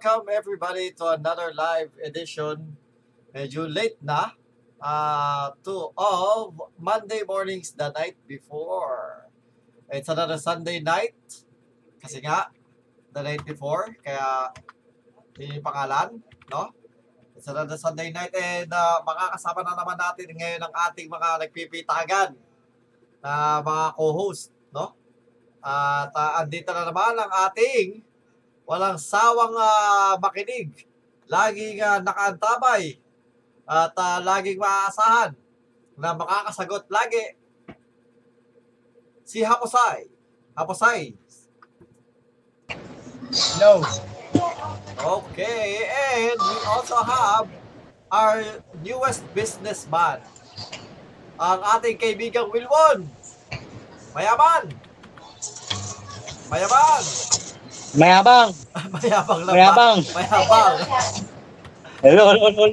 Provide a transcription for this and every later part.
welcome everybody to another live edition. Medyo late na. Uh, to of Monday mornings the night before. It's another Sunday night. Kasi nga, the night before. Kaya, yun yung pangalan, no? It's another Sunday night and uh, makakasama na naman natin ngayon ang ating mga nagpipitagan na mga co-host, no? At uh, andito na naman ang ating walang sawang uh, makinig, laging uh, nakaantabay, at uh, laging maaasahan na makakasagot lagi si Haposay. Haposay. No. Okay, and we also have our newest businessman, ang ating kaibigang Wilwon. Mayaman! Mayaman! Mayabang. Mayabang lang ba? Mayabang. Mayabang. Hello, hello, hello.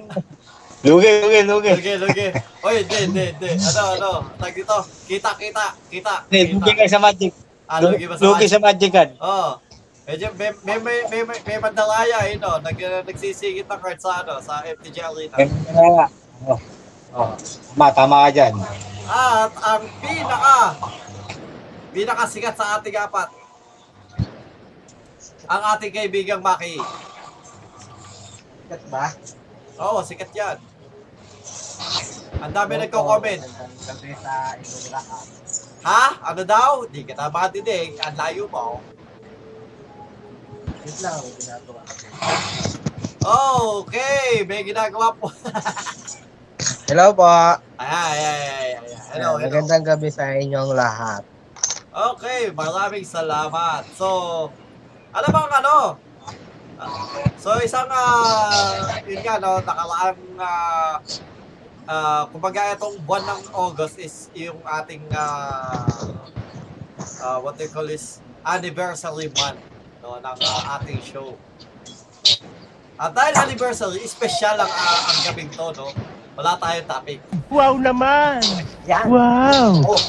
Lugi, lugi, lugi. Lugi, lugi. Oy, hindi, hindi, hindi. Ano, ano? Tag dito. Kita, kita, kita. Hindi, lugi kayo sa magic. Ah, lugi ba sa Lugi sa magic kan. Oo. Medyo may may may may may, may mandalaya eh, no? Nag, nagsisigit ng card sa ano, sa FTG Arena. Kaya, oh. Oh. Ma, tama ka dyan. At ang pinaka pinakasikat sa ating apat ang ating kaibigang Maki. Sikat ba? Oo, sikat yan. Ang dami nagko-comment. Gabi sa Indonesia. Ha? Ano daw? Di kita matidig. Ang layo mo. Yun lang ang ginagawa. Okay, may ginagawa po. Hello po. ay, ay, ay, ay, ay. Hello, hello. Magandang gabi sa inyong lahat. Okay, maraming salamat. So, ano bang ano? So, isang, uh, yun nga, no, nakalaang, uh, uh, kumbaga itong buwan ng August is yung ating, uh, uh, what they call is anniversary month no, ng uh, ating show. At dahil anniversary, special ang, uh, ang gabing to, no? Wala tayong topic. Wow naman! Yan! Wow! Oh,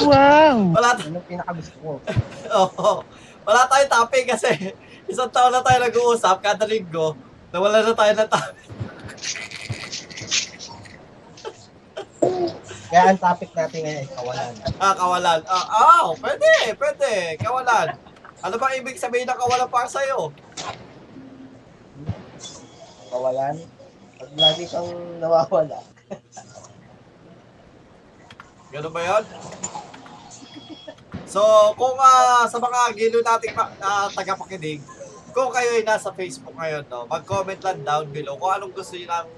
Wow! Wala ano pinakagusto ko? Oo. Wala tayong topic kasi isang taon na tayo nag-uusap kada linggo na wala na tayo ng topic. Kaya ang topic natin ngayon ay kawalan. Ah, kawalan. Ah, ah, pwede, pwede. Kawalan. Ano bang ibig sabihin ng kawalan para sa'yo? Kawalan? Pag lagi kang nawawala. Ganun ba yun? So, kung ah, sa mga gilo nating ah, tagapakinig, kung kayo ay nasa Facebook ngayon, no, mag-comment lang down below kung anong gusto niyo ng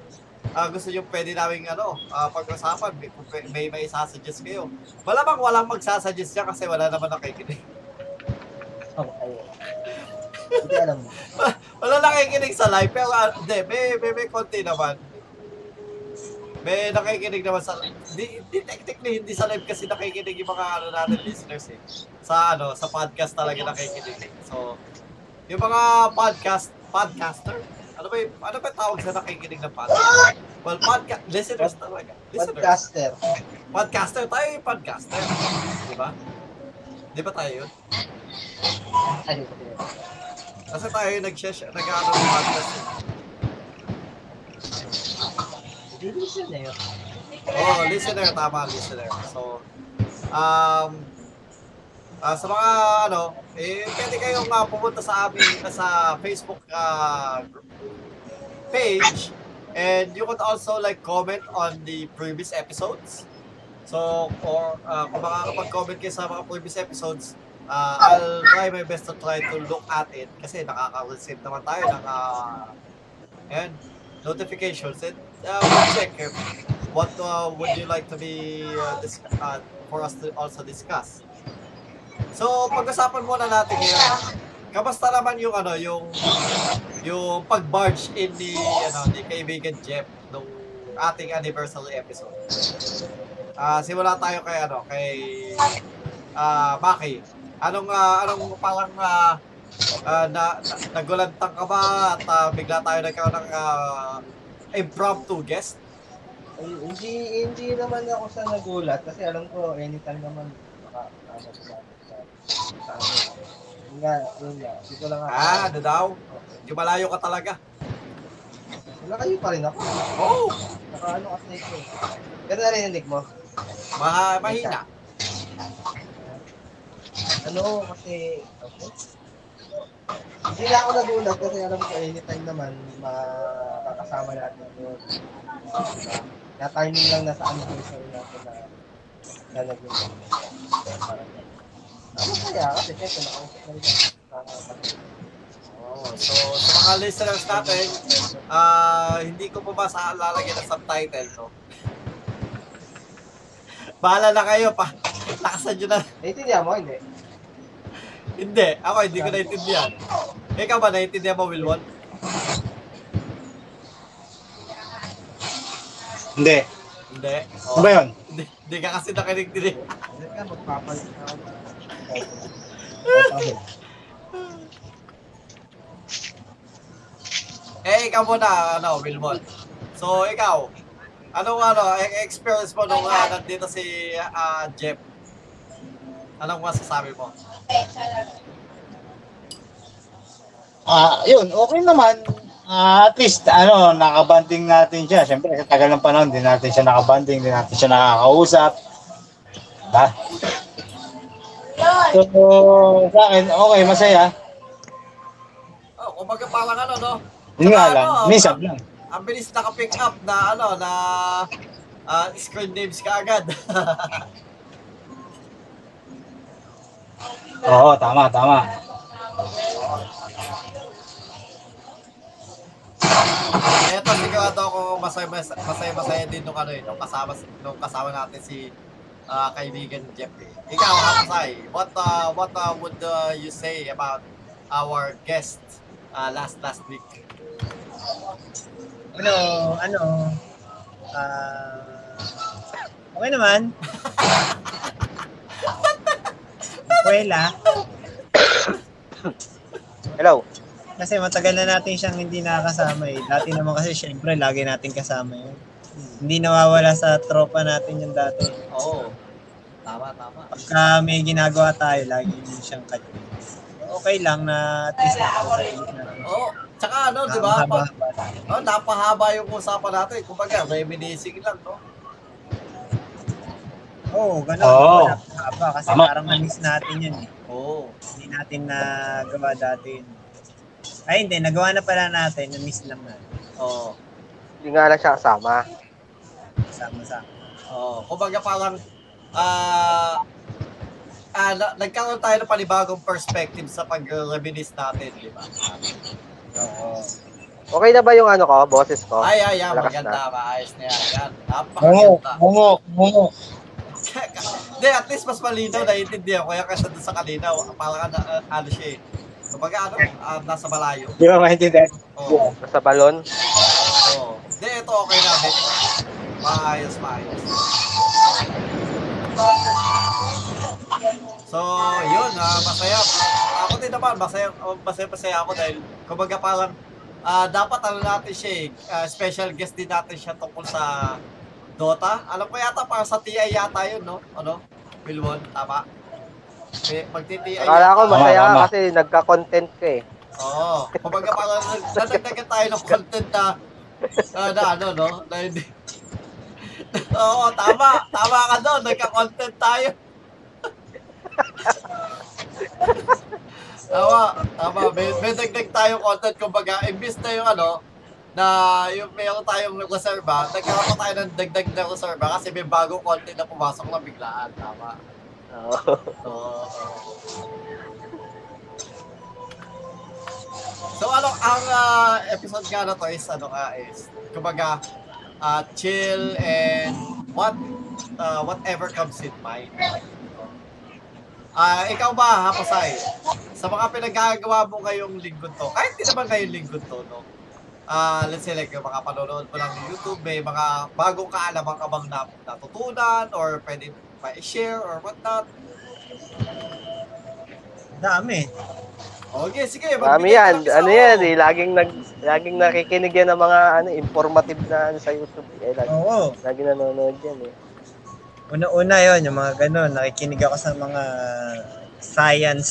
ah, gusto niyo pwede naming ano, ah, pag-usapan. May, may, may isasuggest kayo. Malamang walang magsasuggest niya kasi wala naman nakikinig. Okay. Hindi alam mo. Wala nakikinig sa live, pero hindi, may, may, may konti naman. May nakikinig naman sa di, di technically hindi sa live kasi nakikinig yung mga ano natin listeners eh. Sa ano, sa podcast talaga nakikinig. So, yung mga podcast, podcaster, ano ba yung, ano ba tawag sa nakikinig ng podcast? Well, podcast, listeners talaga. Listeners. Podcaster. Podcaster, tayo yung podcaster. Di ba? Di ba tayo yun? Kasi tayo yung nag-share, nag-ano ng podcast eh. Yun. Oh, listener, tama, listener. So, um, ah, sa mga ano, eh, pwede kayong uh, pumunta sa amin uh, sa Facebook uh, page and you could also like comment on the previous episodes. So, or uh, kung makakapag-comment kayo sa mga previous episodes, uh, I'll try my best to try to look at it kasi nakaka-receive naman tayo ng uh, and notifications and uh, we'll check what uh, would you like to be uh, dis- uh, for us to also discuss. So, pag-usapan muna natin ngayon. Kamusta naman yung ano, yung yung pag-barge in ni ano, ni kaibigan Jeff nung ating anniversary episode. Ah, simula tayo kay ano, kay ah Maki. Anong ah, anong parang ah, ah, na, na nagulantang ka ba at ah, bigla tayo nagkaroon ng ah, impromptu guest? Ay, Hindi, hindi naman ako sa nagulat kasi alam ko anytime naman baka ano, sa, sa, sa. Yun nga, yun nga. Hindi ko lang Ah, ano daw? Di malayo ka talaga. Wala kayo pa rin ako. Oh, Naka ano kasi ito eh. Pero narinig mo? ma mahina. Ano kasi, okay. Hindi na ako nagulat kasi alam ko anytime naman makakasama natin yun. Na timing lang na sa anniversary natin na na naging parang ano kaya kasi nakausap na rin. Oh, so sa mga listeners natin, ah hindi ko pa ba sa lalagyan ng subtitle no. Bahala na kayo pa. Lakasan nyo na. Naiintindihan mo, hindi? Hindi. Ako hindi ko naintindihan. Ikaw ba naintindihan mo, Wilwon? Hindi. Hindi. Ano ba yun? hindi, hindi ka kasi nakinig din. eh. Hindi ka magpapalit. Okay. Eh, ikaw muna, ano, Wilwon. So, ikaw, anong ano, e- experience mo nung uh, nandito si ah, Jeff? Anong masasabi mo? Ah, yun, okay naman. Ah, at least, ano, nakabanding natin siya. Siyempre, sa tagal ng panahon, din natin siya nakabanding, din natin siya nakakausap. Diba? So, sa akin, okay, masaya. Oh, kumbaga parang ano, no? Yun nga lang, ano, minsan lang. Ang bilis naka-pick up na, ano, na ah, screen names ka agad. Oo, tama, tama. Eto, sigurado ako masaya, masaya, masaya din nung ano eh, nung kasama, nung kasama natin si ah, kaibigan Jeff eh. Ikaw, Hapsay, what, uh, what uh, would uh, you say about our guest uh, last last week? ano, ano, ah, okay naman. Wala. Hello. Kasi matagal na natin siyang hindi nakakasama eh. Dati naman kasi syempre lagi natin kasama yun. Hindi nawawala sa tropa natin yung dati. Oo. Tama, tama. Pagka may ginagawa tayo, lagi yun siyang kanya. Okay lang na at least nakakasalit natin. Oo. Tsaka ano, di ba? Haba- Pa- oh, napahaba yung usapan natin. Kumbaga, reminiscing lang, no? Oo, oh, ganun. Oo. Wala pa haba kasi Tama. parang na-miss natin yun eh. Oo. Hindi natin nagawa dati yun. Ay hindi, nagawa na pala natin, na-miss lang na. Oo. Hindi nga lang siya kasama. Sama-sama. Oo. Kumbaga parang, ah, ah, na- nagkaroon tayo ng panibagong perspective sa pag-reminisce natin, di ba? Oo. Okay na ba yung ano ko, boses ko? Ay, ay, ay, Malakas maganda. Maayos na yan. Yan. Mungo, Napakaganda. mungo, mungo. Hindi, at least mas malinaw na intindihan ko. Kaya kasi doon sa kanina, parang ano, ano siya eh. Kumbaga ano, ah, nasa malayo. Di ba maintindihan? Oo. Sa balon? Oo. Hindi, ito okay na. Maayos, maayos. So, yun, ah, masaya. Ako din naman, masaya, oh, masaya, masaya ako dahil, kumbaga parang, ah, dapat ano natin siya eh, ah, special guest din natin siya tungkol sa Dota. Alam ko yata, parang sa TI yata yun, no? Ano? Wilwon, tama? Eh, Magti-TI Akala ko yata. masaya ka kasi nagka-content ka eh. Oo. Kumbaga parang nadagdagan tayo ng content na, na, na ano, no? Na hindi. Oo, tama. Tama ka doon. Nagka-content tayo. tama. Tama. May, may dagdag tayong content. Kumbaga, imbis na yung ano, na yung meron tayong reserva, nagkaroon pa tayo ng dagdag na reserva kasi may bagong content na pumasok na biglaan. Tama. Oo. Oo. So ano ang ah, episode nga na to is ano nga is kumbaga ah, chill and what ah, whatever comes in mind. Ah, ikaw ba, Hapasay? Sa mga pinagkagawa mo ngayong linggo to, kahit di naman ngayong linggo to, no? Ah, let's say like yung mga panonood mo ng YouTube, may mga bagong kaalaman ka bang na, natutunan or pwede pa i-share or whatnot? Dami. Okay, sige. Ka yan. Ano yan oh. eh. Laging, nag, laging nakikinig yan ng mga ano, informative na ano sa YouTube. Eh, lagi, Oo. lagi nanonood yan eh. Una-una yon yung mga ganun. Nakikinig ako sa mga science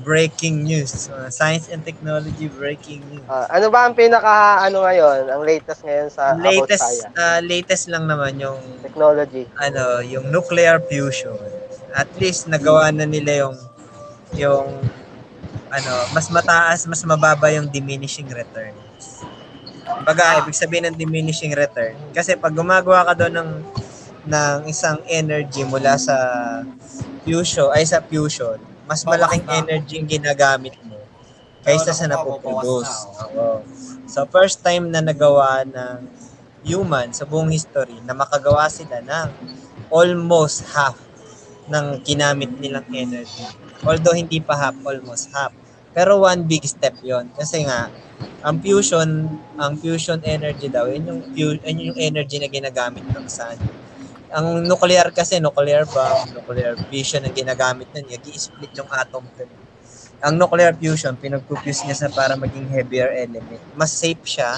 breaking news. Mga science and technology breaking news. Ah, ano ba ang pinaka ano ngayon, ang latest ngayon sa about latest science, ah, latest lang naman yung technology? ano, yung nuclear fusion. At least nagawa na nila yung yung ano, mas mataas, mas mababa yung diminishing returns. Baga, ibig sabihin ng diminishing return. Kasi pag gumagawa ka doon ng ng isang energy mula sa fusion, ay sa fusion, mas malaking energy yung ginagamit mo kaysa sa napoproduce. Oo. So, first time na nagawa ng human sa buong history na makagawa sila ng almost half ng ginamit nilang energy. Although hindi pa half, almost half. Pero one big step yon Kasi nga, ang fusion, ang fusion energy daw, yun yung, yun yung energy na ginagamit ng sun. Ang nuclear kasi, nuclear bomb, nuclear fission ang ginagamit nun, nag-i-split yung atom dun. Ang nuclear fusion, pinag-fuse niya sa para maging heavier element. Mas safe siya,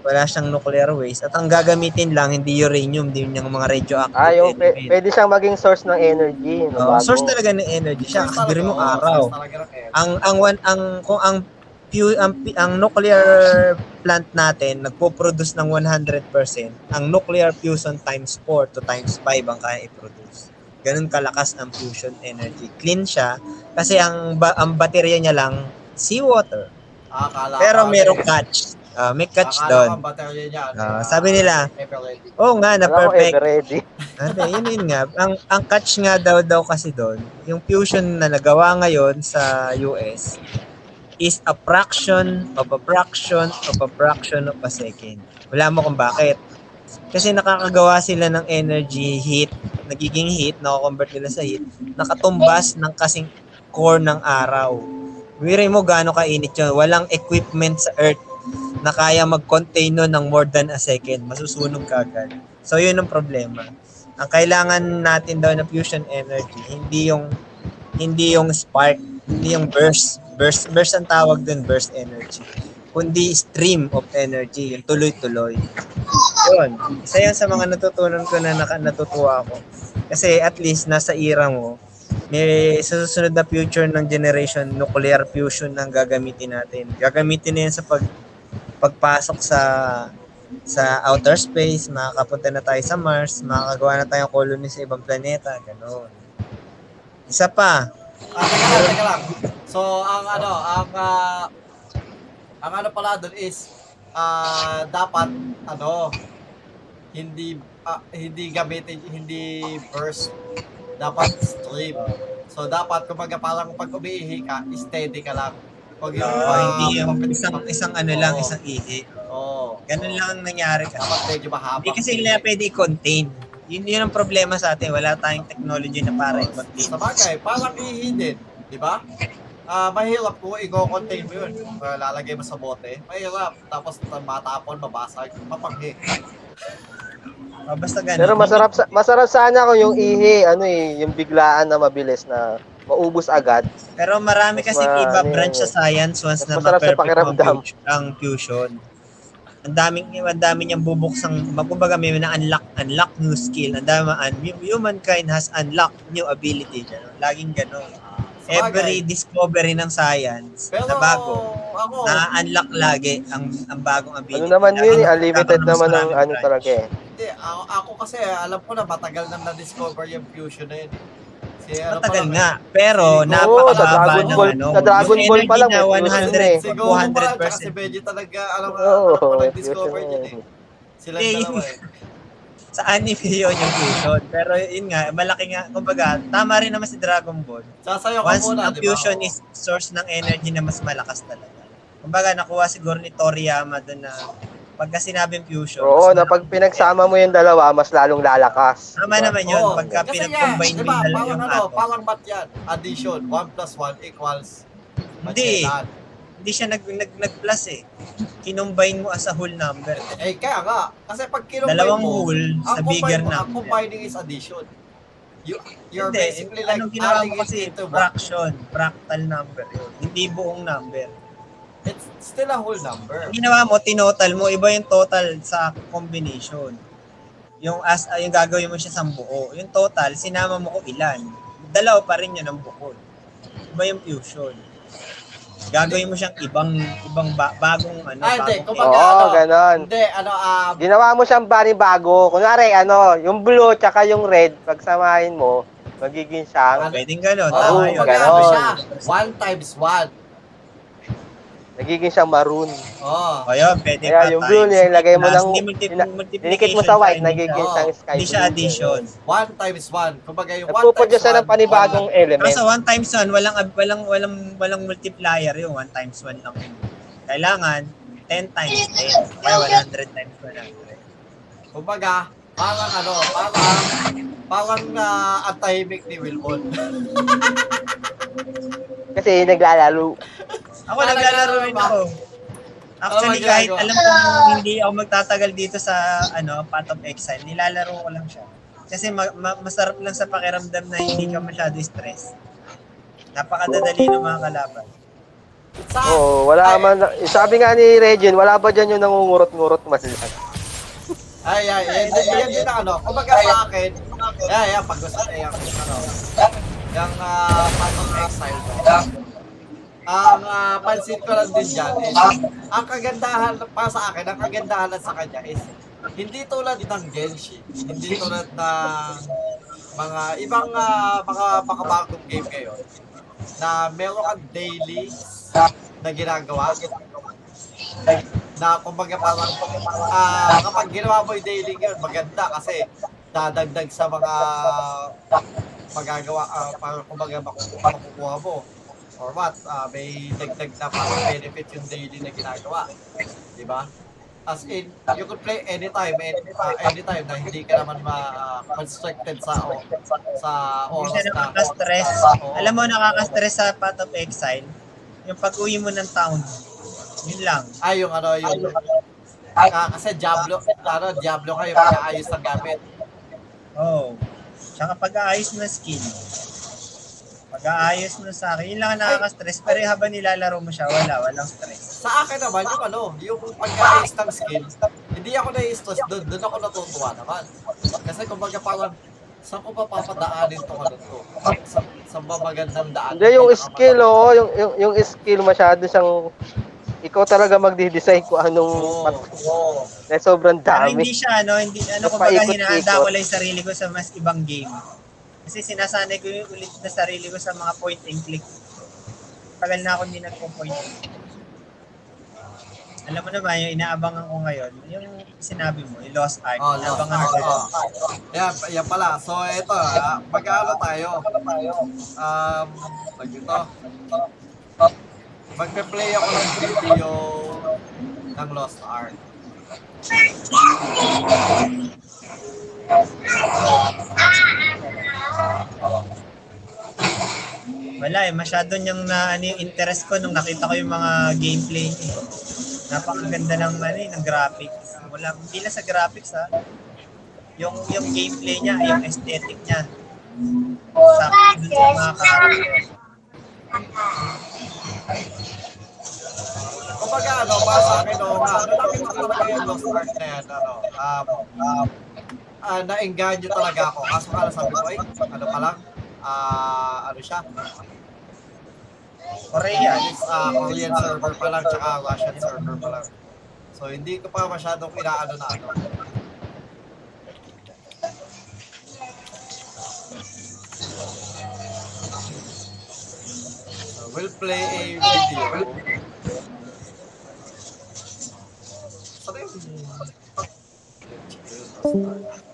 wala siyang nuclear waste, at ang gagamitin lang, hindi uranium, hindi yung mga radioactive Ah, yung pe- element. pwede siyang maging source ng energy. No, bago. source talaga ng energy siya, kasi mo araw. Ang ang one ang kung ang pu- ang, ang nuclear plant natin nagpo-produce ng 100%, ang nuclear fusion times 4 to times 5 ang kaya i-produce. Ganun kalakas ang fusion energy. Clean siya kasi ang ba- ang baterya niya lang seawater. Ah, akala Pero merong catch. Ah, may catch akala doon. ang baterya niya. ah, sabi nila. Oo nga, na perfect. Ano, yun, yun nga. Ang, ang catch nga daw daw kasi doon, yung fusion na nagawa ngayon sa US is a fraction of a fraction of a fraction of a second. Wala mo kung bakit. Kasi nakakagawa sila ng energy heat, nagiging heat, nakakonvert nila sa heat, nakatumbas ng kasing core ng araw. Wiri mo gaano kainit yun. Walang equipment sa Earth na kaya mag-contain nun ng more than a second. Masusunog ka agad. So, yun ang problema. Ang kailangan natin daw na fusion energy, hindi yung hindi yung spark, hindi yung burst. Burst, burst ang tawag dun, burst energy. Kundi stream of energy, yung tuloy-tuloy. Yun. Isa yan sa mga natutunan ko na naka, natutuwa ako. Kasi at least nasa era mo, may susunod na future ng generation, nuclear fusion ang gagamitin natin. Gagamitin na yan sa pag, pagpasok sa sa outer space, makakapunta na tayo sa Mars, makakagawa na tayong colony sa ibang planeta, gano'n. Isa pa, Ah, teka lang, teka lang. So, ang ano, ang ah, ang ano pala doon is ah dapat ano hindi ah, hindi gamitin hindi burst dapat stream. So dapat kumbaga parang pag umiihi ka, steady ka lang. Pag yung uh, ah, hindi yung papit- isang, isang ano lang, Oo. isang ihi. Oo. Ganun lang ang nangyari kasi. Dapat medyo mahaba. Hindi kasi nila pwede i-contain. Yun, yun ang problema sa atin. Wala tayong technology na para i-contain. Sa bagay, parang ihi din, di ba? Ah, mahirap ko i-contain mo yun. Ah, lalagay mo sa bote. Mahirap. Tapos matapon, mabasag, mapanghi. Oh, basta ganun. Pero masarap sa, masarap sana kung yung ihi, ano eh, yung biglaan na mabilis na maubos agad. Pero marami kasi iba branch sa science once na masarap sa ma-perfect pakiramdam. ang fusion. Ang daming ang dami niyang bubuksang magkumbaga may na unlock unlock new skill. Ang dami un, humankind has unlocked new ability. Ano? Laging ganun. Sa Every bagay. discovery ng science Pero na bago, ako, na-unlock lagi ang ang bagong ability. Ano naman yun, unlimited naman ng maraming ano talaga eh. hindi, ako, ako kasi alam ko na matagal nang na-discover yung fusion na yun. Eh. Ano Matagal pa lang, nga, pero sa Dragon ng Ball- ano. sa Dragon Ball pa energy lang, na may fusion 100 eh. Si Goku pa lang, tsaka 200%. si Veggie talaga, alam mo, alam ko may nag-discover yun eh. eh. Sila Eh, yung dalawa eh. sa anime yun yung fusion. Pero yun nga, malaki nga, kumbaga, tama rin naman si Dragon Ball. Sasayaw ka Once muna, di ba? fusion is source ng energy na mas malakas talaga. Kumbaga, nakuha siguro ni Toriyama doon na pagka sinabing fusion. Oo, na pag pinagsama mo yung dalawa, mas lalong lalakas. Tama Diba? naman yun, Oo. pagka Kasi pinag-combine mo diba, yung, dalawa parang yung ano, atom. parang math yan. Addition, 1 plus 1 equals Hindi. Hindi siya nag, nag, nag-plus eh. Kinumbine mo as a whole number. Eh, kaya nga. Kasi pag kinumbine Dalawang mo, whole sa bigger mo, ang number. combining is addition. You, you're Hindi, basically like anong ginawa adding mo it kasi fraction, fractal number yun. Hindi buong number. It's still a whole number. Ang ginawa mo, tinotal mo, iba yung total sa combination. Yung as ah, yung gagawin mo siya sa buo. Yung total, sinama mo ko ilan. Dalaw pa rin yun ang bukod. Iba yung fusion. Gagawin mo siyang ibang ibang ba- bagong ano, Ah, hindi. Kumbaga, Oo, ano, ganon. Hindi, ano, ah, Ginawa mo siyang bago. Kunwari, ano, yung blue tsaka yung red, pagsamahin mo, magiging siyang, Pwedeng gano'n. oh, Tama Oo, yun. ganon. ano siya, one times one. Nagiging siyang maroon. Oh. O yun, pwede Kaya pa yung blue times. niya, ilagay mo Plus, ng- hindi multi- ina- multiplication Dinikit mo sa white, nagiging Oo. siyang sky Hindi siya blue. addition. One times one. Kumbaga, yung one times siya ng panibagong element. Kaso one times one, walang, walang, walang, walang multiplier yung one times one lang. Kailangan 10 times 10. Kaya 100 times 100. Kumbaga, parang ano, parang, parang uh, ang tahimik ni Wilbon. Kasi naglalaro. Ako Ah, naglalaro rin ako. Actually, Oh, kahit alam ko hindi ako magtatagal dito sa ano Path of Exile, nilalaro ko lang siya. Kasi ma- ma- masarap lang sa pakiramdam na hindi ka masyado stress. Napakadadali ng mga kalaban. Sa, Oo, wala man. Sabi nga ni Regine, wala ba dyan yung nangungurot-ngurot mas lang? ay, ay, yan, yan, yan din ano. Kumbaga sa akin, yan, yan, pag gusto na yung, ano, yung uh, Path of Exile. Ang ah, pansin ko lang din dyan is, ang kagandahan, para sa akin, ang kagandahan lang sa kanya is, hindi tulad ng Genshin, hindi tulad ng mga ibang uh, mga makabagong game ngayon, na meron kang daily na ginagawa. Na kumbaga parang ah, kapag ginawa mo yung daily yun, maganda kasi dadagdag sa mga magagawa ah, para kumbaga maku- makukuha mo or what, ah, may dagdag na parang benefit yung daily na ginagawa. Di ba? As in, you could play anytime, any, ah, anytime na hindi ka naman ma-constricted sa o, sa Hindi oras ka na. nakaka-stress. Oo. Alam mo, nakaka-stress sa Path of Exile, yung pag-uwi mo ng town, yun lang. Ay, yung ano, yung... Ah, kasi Diablo, ano, Diablo kayo pag-aayos ng gamit. Oh. Tsaka pag-aayos ng skill. Pag-aayos mo sa akin, yun lang ang nakaka-stress. Pero habang nilalaro mo siya, wala, walang stress. Sa akin naman, yung ano, yung pag-aayos ng skill, hindi ako na-stress doon, doon ako natutuwa naman. Kasi kumbaga parang, saan ko pa papadaanin to ano to? Sa, sa magandang daan. Hindi, yung skill, oh, yung, yung, yung skill masyado siyang ikaw talaga magde-design kung anong Oo. na sobrang Pero dami. hindi siya, ano, hindi, ano, kumbaga hinahanda ko lang yung sarili ko sa mas ibang game. Kasi sinasanay ko yung ulit na sarili ko sa mga point and click. Tagal na ako hindi nagpo-point. Alam mo naman, yung inaabangan ko ngayon, yung sinabi mo, yung Lost Ark. Oh, lost inaabangan art. ko yun. Oh. Yan, yan pala. So, ito, ah, mag-ano tayo. Um, pag ito. Magpe-play ako ng video ng Lost Ark. Wala eh, masyado niyang na ano yung interest ko nung nakita ko yung mga gameplay. Napakaganda ng ano eh, ng graphics. Wala, hindi lang sa graphics ha. Yung yung gameplay niya, yung aesthetic niya. Sakto dun sa mga character. Kumbaga, ano, para sa akin, no, ano, nakita ko talaga yung Lost Ark na yan, ano, um, um, ah, na-engage talaga ako. Kaso nga, sabi ko, ay, ano pa lang, ah, ano siya, Korea. is uh, Korean server pa lang, tsaka Russian server pa lang. So, hindi ko pa masyadong inaano na ano. So, we'll play a video. Saan yung...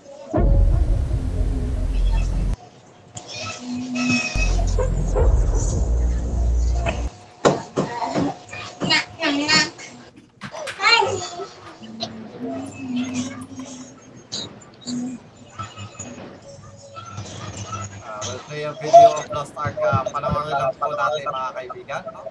natin mga kaibigan. No?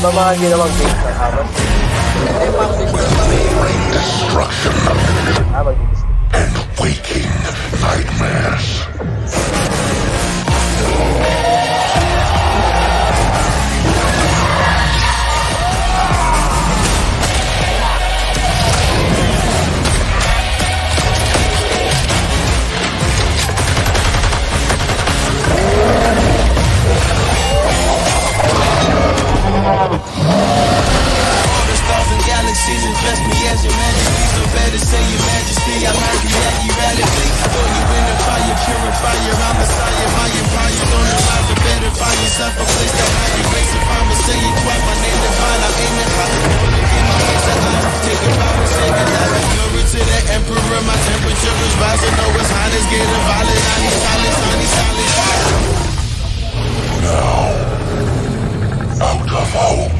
Ano ba mga ginawang games Bless me as your majesty, so better say your majesty. I'm happy that you radically throw you in the fire, purifier. I'm Messiah, my empire. don't rise to better find yourself a place that higher grace. If I'm a say it twice, my name divine. I'm aiming high. In my face, I lie. Taking power, taking life. Glory to the emperor. My temperature is rising. No, it's hot. It's getting violent. I need silence. I need silence. Now, out of hope.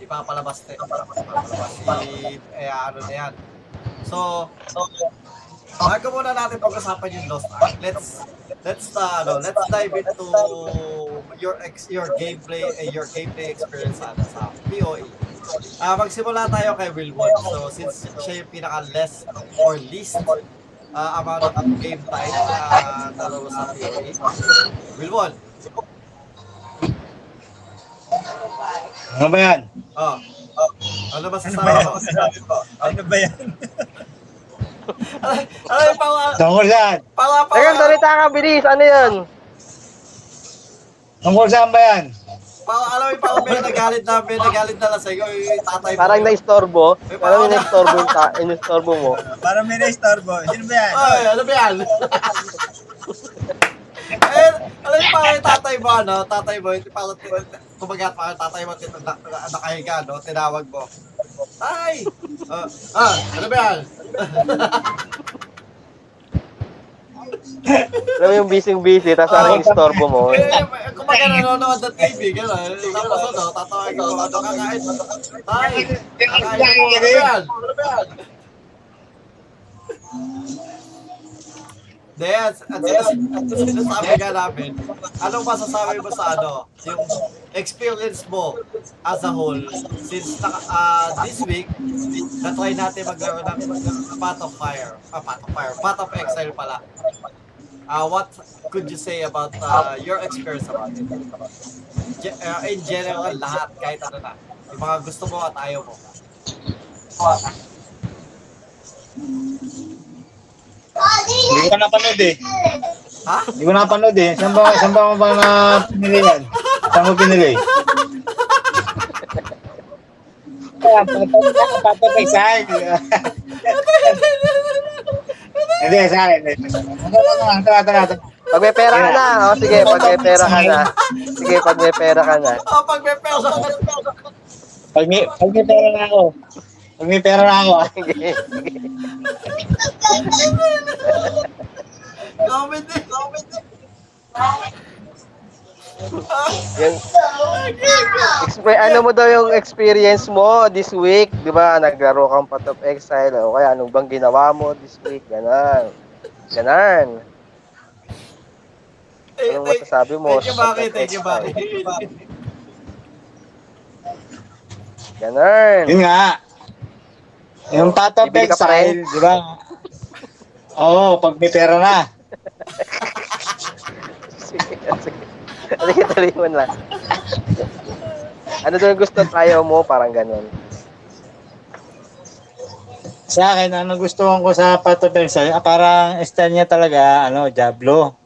ipapalabas, te, ipapalabas si, eh, ano na yan. So, so bago muna natin pag-usapan yung Lost Ark, let's let's uh, ano, let's dive into your ex your gameplay eh, your gameplay experience ano, sa PoE. Ah, magsimula tayo kay Wilwon. So, since siya yung pinaka-less or least uh, amount of game time na nalaro sa PoE. Wilwon, Ano ba yan? oh, oh, ano ba sasabi mo? Ano ba yan? Ano, yung pang, Tungkol saan? pang, pang, Teka, salita ka, bilis. Ano yun? Tungkol saan ba yan? pang, alam mo yung pang may nagalit na, may nagalit na lang sa'yo, yung tatay mo. Parang na-istorbo. Parang may na-istorbo yung, ta- yung istorbo mo. Parang may na-istorbo. Sino ba yan? Ay, ano ba yan? eh, alam mo parang tatay mo, ano, tatay mo, yung parang, kumagat parang tatay mo, nakahiga, no, tinawag mo. Tay! Ah, ah, ano ba yan? Alam mo yung busy-busy, tapos parang yung istorbo mo. Eh, eh, kumaga nanonood ng TV, gano'n. Tapos ano, tatawagin mo, ano, kakain. Tay! Kakain mo, ano ba yan? Ano ba yan? Hindi, at at sinas- at sinasabi nga namin, anong masasabi mo sa ano, yung experience mo as a whole, since naka, ah, this week, na-try natin maglaro ng Path of Fire, ah, Path of Fire, Path of Exile pala. Uh, what could you say about uh, your experience about it? Ge- uh, in general, lahat, kahit ano na. Yung mga gusto mo at ayaw mo. Hindi ko napanood eh. Ha? Hindi ko napanood eh. Saan ba, saan ba mo ba na pinili yan? Saan mo pinili? Papatay sa akin. Hindi, sa akin. Tara, tara, tara. Pag may pera ka na, oh, sige, pag may pera ka na. Sige, pag may pera ka na. Oh, pag may pera ka Pag may, pag may pera na ako. May pera na ako. comment eh, comment eh. Yan. Expre- ano mo daw yung experience mo this week? Di ba? Naglaro kang Path of Exile. O kaya anong bang ginawa mo this week? Ganon. Ganon. Eh, Anong thank- masasabi mo Thank you, Maki. Thank you, Maki. Ganon. Yun nga. Yung Path of Bibili ka pa Exile, di ba? Oo, pag may pera na. Sige, sige. Sige, tuloy mo lang. Ano daw yung gusto tayo mo? Parang ganon. Sa akin, ano gustuhan ko sa Path of Exile, ah, parang style niya talaga, ano, Diablo.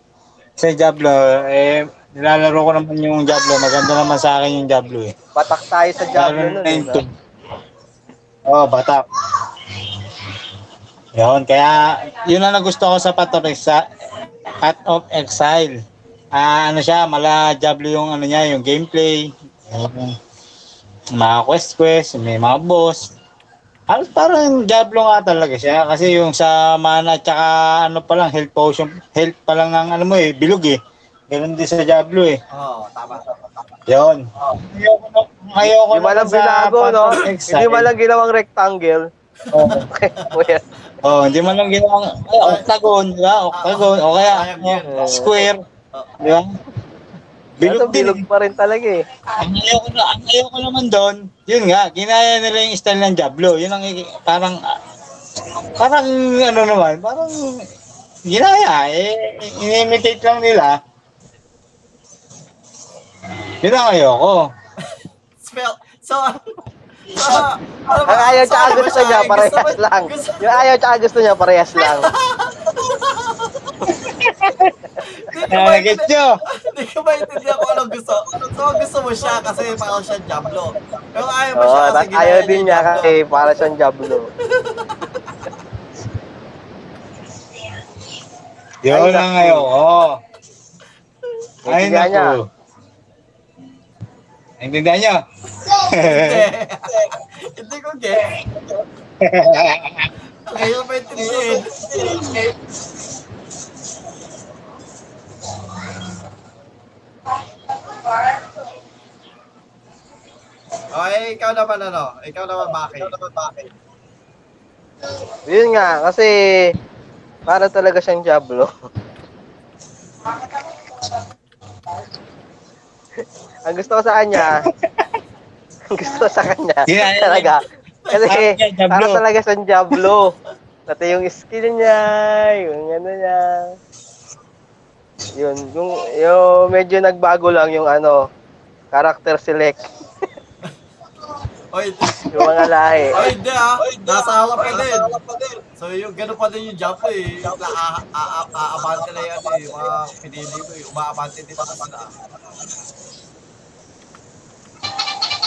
Sa Diablo, eh, nilalaro ko naman yung Diablo. Maganda naman sa akin yung Diablo eh. Patak tayo sa job Lalo nun. na eh, yung no? two. Oh, batak. Yun, kaya yun ang nagusto ko sa Path of Exile. Path of Exile. Ah, ano siya, mala Diablo yung ano niya, yung gameplay. Yung mga quest quest, may mga boss. Halos parang Diablo nga talaga siya kasi yung sa mana tsaka ano pa lang health potion, health pa lang ng ano mo eh, bilog eh. Ganun din sa Diablo eh. Oo, tama. Yun. Ayoko na, ayoko lang sa binago, no? Hindi mo lang ginawang rectangle. Oo. Kuya. Oh, hindi man lang ginawang ay, octagon, di ba? Octagon o kaya oh, square, di ba? Bilog Bilog bilog pa rin talaga eh. Ang ayaw ko na, ang ayaw ko naman doon, yun nga, ginaya nila yung style ng Diablo. Yun ang parang ah, parang ano naman, parang ginaya eh inimitate lang nila. Yun ang ayaw ko. Spell. So, ano Ang ayaw tsaka gusto siya? niya, parehas lang. gusto- Yung ayaw tsaka gusto niya, parehas lang. Maintindihan- nyo. Hindi ko maintindihan kung anong gusto. So, gusto mo siya kasi parang siya Diablo. Yung ayaw mo siya kasi ginaya ayaw niya din niya kasi para siyang Diablo. Yun ang ayaw ko. Ay, naku. Naintindihan niyo? Hindi. Ko get. Ayaw maintindihan. Okay, ikaw naman ano? Ikaw naman Maki. Ikaw naman Maki. Yun nga, kasi para talaga siyang Diablo. ang gusto ko sa kanya, gusto ko sa kanya, Yeah, yeah, talaga, kasi para talaga siyang Diablo. Dati yung skill niya, yung ano niya. Yun, yung, yung medyo nagbago lang yung ano, character select, Oy, yung mga lahi. oy, hindi ah. Nasa harap pa din. So, yung gano'n pa din yung jump eh. Yung a- a- a- aabante na yan eh. Yung mga pinili mo eh. Umaabante din pa sila.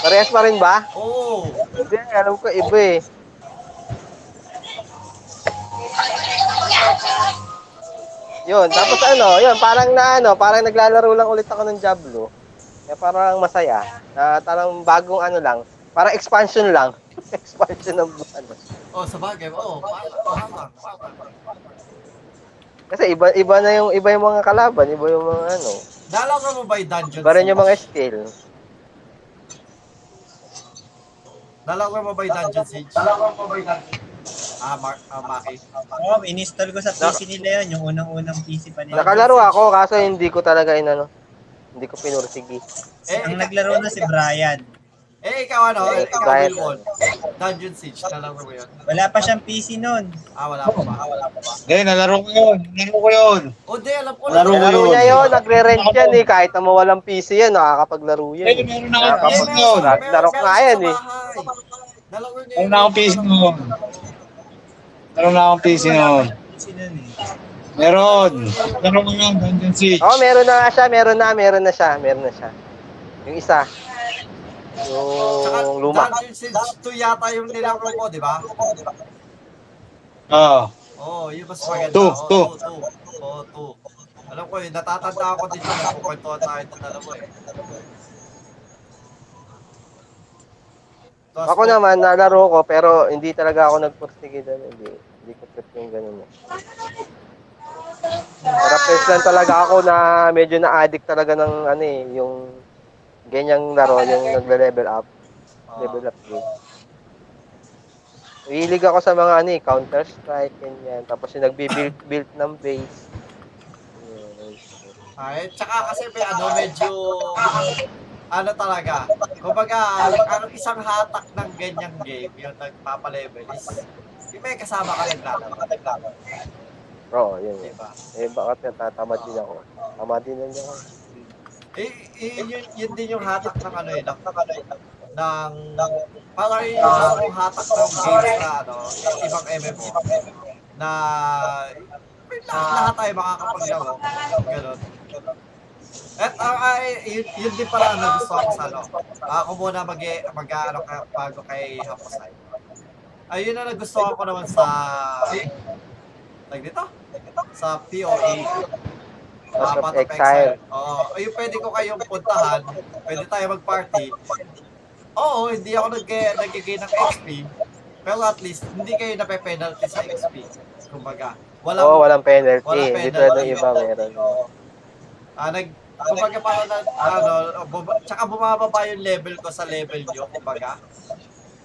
Parehas pa rin ba? Oo. Hindi, alam ko iba eh. Yun, tapos ano, yun, parang na ano, parang naglalaro lang ulit ako ng Diablo. Kaya parang masaya. Na parang bagong ano lang, parang expansion lang. expansion ng ano. Oh, sa bagay. Oo, parang, parang. Kasi iba iba na yung iba yung mga kalaban, iba yung mga ano. Nalaro mo ba yung dungeon? Iba rin yung mga skill. Nalaro mo ba yung dungeon siege? Nalaro mo ba yung dungeon Ah, Mark, ah, Maki. Oo, in-install ko sa PC nila yun, yung unang-unang PC pa nila. Nakalaro ako kaso hindi ko talaga inano. Hindi ko pinursigi. Eh, Ang ika- naglaro na si Brian. Eh, ikaw ano? Eh, Ikaw, Brian. Wilwon. Dungeon siege. Nalaro mo yun? Wala pa siyang PC noon. Ah, wala pa ba? Ah, wala pa ba? Hindi, nalaro ko yun. Nalaro ko yun. Oh, di, alam ko Laro na. ko Laro yun. niya yun, nagre-rent yan eh. Kahit na mawalang PC yan, nakakapaglaro yan. Eh, meron na akong Nakakapag- PC noon. Meron- Laro ko nga yan, eh. Nalaro niya Meron na akong PC noon. Meron na akong PC noon eh. Meron. Meron ko yung Dungeon Siege. Oo, oh, meron na nga siya, meron na, meron na siya, meron na siya. Yung isa. Yung luma. Dungeon Siege 2 yata yung nilaro ko, di ba? Oo. Oo, oh, yun mas maganda. Two, Oo, two. two, two. Oo, two. Alam ko eh, natatanda ako din yun. Kukwentuhan tayo ito alam mo eh. Tapos, Ako naman, nalaro ko, pero hindi talaga ako nagpursige doon. Hindi, hindi ko trip yung ganun eh. Pero first lang talaga ako na medyo na-addict talaga ng ano eh, yung ganyang laro, yung nagle-level up. Level up game. Hilig ako sa mga ano eh, Counter-Strike, ganyan. Tapos yung nagbi-build build ng base. Ay, tsaka kasi may ano, medyo ano talaga. Kumbaga, ang isang hatak ng ganyang game, yung nagpapalevel is yung may kasama ka naglalaro. Oo, yun Di yun. ba? Eh, bakit natatamad din ako? Tamad din lang ako. Eh, eh, yun, yun din yung hatak ng ano eh, ng, ng, ng parang yung yung hatak ng games na ano, ibang MMO na lahat, lahat tayo makakapaglaro. Ganun. At uh, ay, yun, yun din pala ang gusto ko sa ano. Ako muna mag, mag ano, ka, bago kay Haposay. ayun na nagustuhan ko naman sa like dito sa POA Path of of Exile. Oo, ayun pwede ko kayong puntahan, pwede tayo mag-party. Oo, hindi ako nag nag-gain ng XP, pero at least hindi kayo nape-penalty sa XP. Kumbaga, walang Oo, walang penalty. walang penalty. tulad ng iba meron. Ah, nag kumbaga parang na, ano, buma, tsaka bumababa yung level ko sa level nyo, kumbaga.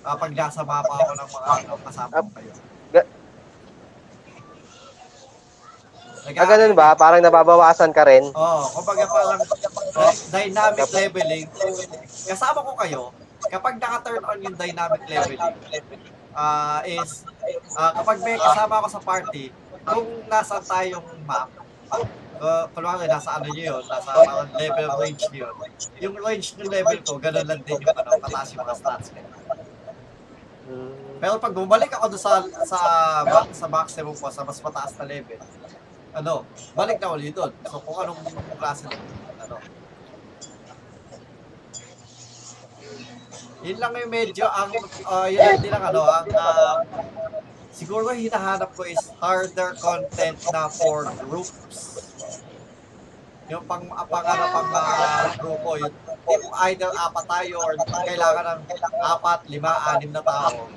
Ah, pag nasa mapa ako ng mga ano, kasama ko kayo Nag- Ah, ganun ba? Parang nababawasan ka rin. Oo, oh, kumbaga parang dy- dynamic leveling. Kasama ko kayo, kapag naka-turn on yung dynamic leveling, ah is, ah, kapag may kasama ako sa party, kung nasa tayong map, uh, kunwari nasa ano nyo yun, nasa parang level range nyo yun, yung range ng level ko, ganun lang din yung ano, kataas yung mga stats ko. Hmm. Pero pag bumalik ako doon sa sa sa maximum ko sa mas mataas na level, ano, balik na ulit doon. So kung anong klase ng ano. Yun lang yung medyo ang uh, yun lang din ang ano, ang ah, siguro hinahanap ko is harder content na for groups. Yung pang pang ano pang uh, grupo yun. If either apat tayo or kailangan ng apat, lima, anim na tao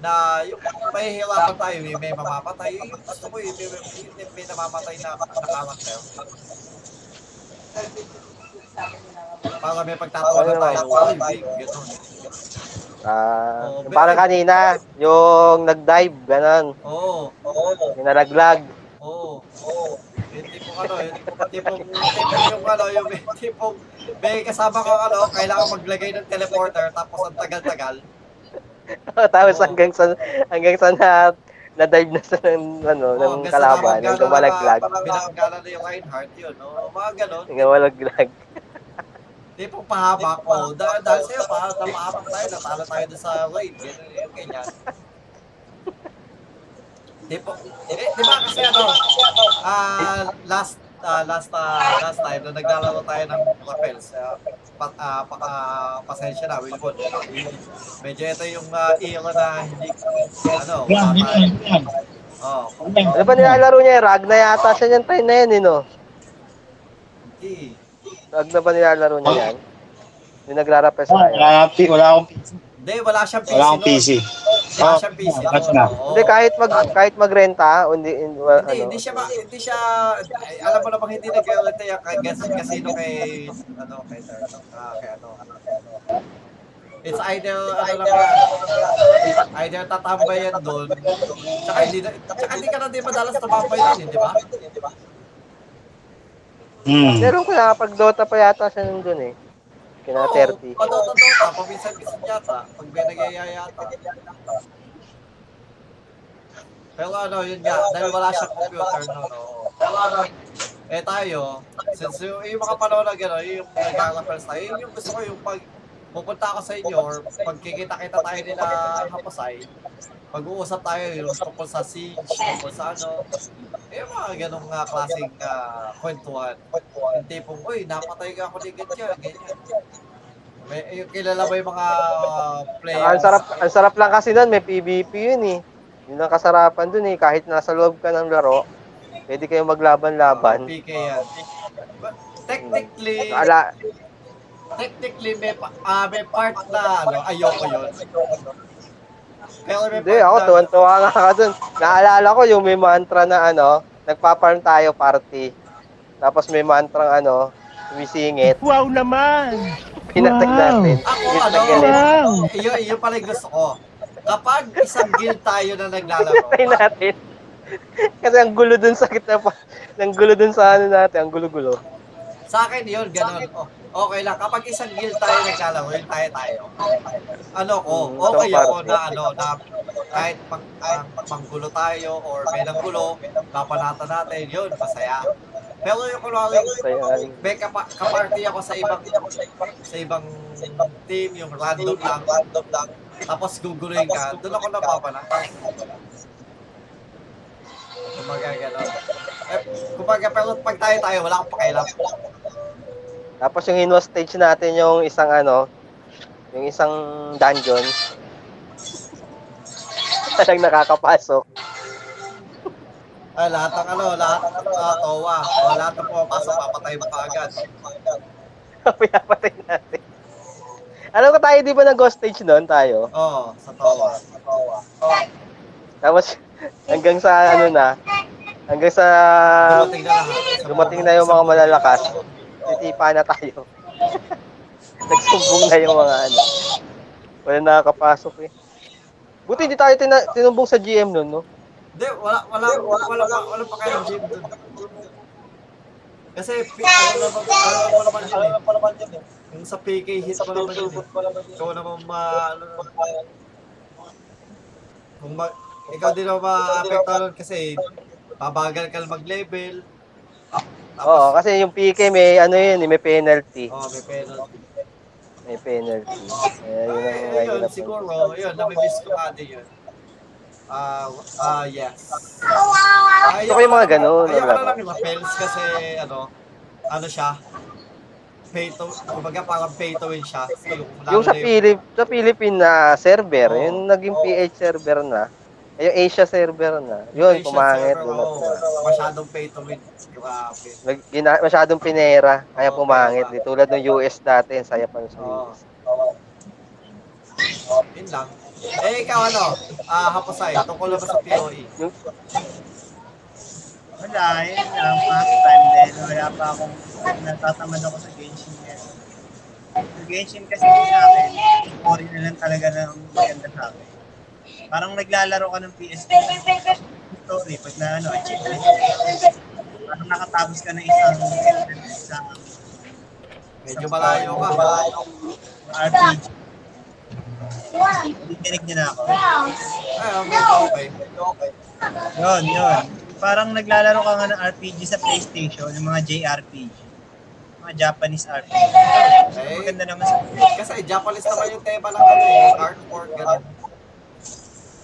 na yung mahihirapan tayo, may, may mamamatay. Yung gusto ko yun, may, may, may namamatay na nakamakter. Para may pagtatawanan tayo. Uy, big, gano'n. Ah, Oo, yung parang kanina, yung nag-dive, ganun. Oo, oo, Yung nalaglag. oo, oo. Yung tipong ano, yung tipong, tipong yung ano, yung tipong, may kasama ko ano, kailangan maglagay ng teleporter, tapos ang tagal-tagal. Tapos Oo. hanggang sa hanggang sa na na-dive na sa ng, ano, Oo, ng kalaban, nabangga hanggang na- malaglag. Binangga na yung Reinhardt yun, no? Mga ganon. Hanggang malaglag. Tipong pahaba ko. Dahil, dahil sa'yo, pa, namahabang tayo, natalo tayo doon sa raid. Ganyan, yung ganyan. Tipong, eh, di ba kasi ano, ah, last, ah, last, ah, last time, na naglalaro tayo ng rappels, ah, pa, ah, pa, ah, pasensya na, Wilbon. Medyo ito yung uh, era na hindi, ano, yan, yan. Oh, Ano ba nilalaro niya? Rag na yata siya yung time na yan, eh, no? Rag na ba nilalaro niya yan? Yung nagrarapes Wala, na yan. wala, akong- wala akong Hindi, wala siyang PC wala akong. PC. Wala siyang PC That's na. oo. Hindi, kahit mag kahit magrenta, hindi, hindi, ano, hindi siya, ma- hindi siya, alam mo namang hindi nag-renta yung casino kay, ano, kay, ah, kay ano, It's either, ano lang either tatambay yan doon, tsaka hindi, tsaka hindi ka na din madalas tumambay din, di ba? Hmm. meron ko na pag Dota pa yata siya nandun eh. Kina 30. Patototota, paminsan-minsan yata, pag may nagyayayata. Pero ano, yun nga, dahil wala siyang computer, no, no. Eh tayo, since yung, yung mga panahon na gano'n, yung nagkakapels tayo, yun yung gusto ko yung pag pupunta ako sa inyo or pagkikita-kita tayo nila hapasay, pag-uusap tayo yung tungkol sa siege, tungkol sa ano, eh mga ganong uh, klaseng uh, kwentuhan. Yung tipong, uy, napatay ka ako ni ganyan, ganyan. May, eh, kilala mo yung mga uh, players. Ang sarap, ang sarap lang kasi nun, may PVP yun eh. Yun ang kasarapan dun eh, kahit nasa loob ka ng laro, pwede kayong maglaban-laban. PK yan. But technically, Ala, technically may, pa- ah, may part na ano, ayoko yun. Pero may hindi, ako tuwan-tuwa nga ka dun. Naalala ko yung may mantra na ano, nagpa-farm tayo party. Tapos may mantra ano, sumisingit, Wow naman! pinatag Wow. natin. Ako, ano. Wow! Yun, yun pala yung gusto ko. Kapag isang guild tayo na naglalaro, Patay natin. Kasi ang gulo dun sa kita pa. Ang gulo dun sa ano natin, ang gulo-gulo. sa akin yun, ganun. Oh, okay lang. Kapag isang guild tayo naglalaro, yun tayo tayo. Ano ko, Mm, okay ako na ano, na kahit ang panggulo tayo or may nanggulo, papanatan natin, yun, masaya. Pero yung kunwari, may kapa, kaparty ako sa ibang sa ibang team, yung random lang, random lang. Tapos guguluhin ka, doon ako napapanatay. Kumbaga gano'n. Eh, kumbaga, pero pag tayo tayo, wala akong pakialam. Tapos yung inwas stage natin yung isang ano, yung isang dungeon. isa lang nakakapasok. Ay, lahat ng ano, lahat ng uh, towa. O, lahat ng pumapasok, papatay mo agad. Pinapatay natin. Alam ko tayo, di ba nag-ghost stage noon tayo? Oo, sa towa. Tapos, hanggang sa ano na, hanggang sa Dumating na lahat. Sa dumating na yung mga malalakas, titipa na tayo. Nagsumbong na yung mga ano. Wala nakakapasok eh. Buti hindi tayo tina- tinumbong sa GM noon, no? Hindi, wala, wala, wala, wala, pa, wala pa kayong gym dun. Kasi, ano naman, ano mo naman yun eh. Yung sa PK hit mo naman yun eh. Ikaw naman ma, ano, kung ma, ikaw din naman ma-apekto nun kasi babagal ka lang mag-level. Oo, kasi yung PK may ano yun, eh, may penalty. Oh, may penalty. May penalty. Eh, yun ang Ay, yun siguro, yun, namimiss ko din yun. Ah, ah, yes. Gusto ko yung mga ganun, Ayaw ko na ba? lang yung Rappels kasi, ano, ano siya, pay to, kumbaga parang pay to win siya. So, yung, Yung sa na Philip, sa Philippine na server, Oo. yung naging PH server na, yung Asia server na, yun, pumangit. server, oo, masyadong pay to win. Grabe. Nag, gina, masyadong pinera, kaya Oo, pumangit. Di tulad ng US dati, ang saya pa sa Oo. US. Yun lang. Eh, ikaw ano, ah, Hapasay, tungkol na ba sa? POE? Yung, Wala, yun lang. Past time din. Wala pa akong natatamad ako sa Genshin ngayon. Sa Genshin kasi sa akin, story na lang talaga ng maganda sa akin. Parang naglalaro ka ng PS2 story pag na ano, achievement. Parang nakatapos ka ng isang isang Medyo malayo ka. Malayo. RPG. Dinig niyo na ako. Ay, okay. Medyo okay. Yun, yun. Parang naglalaro ka nga ng RPG sa PlayStation, yung mga JRPG. Mga Japanese RPG. Eh, Maganda naman sa kasi Japanese naman yung tema ng ano eh, hardcore, gano'n.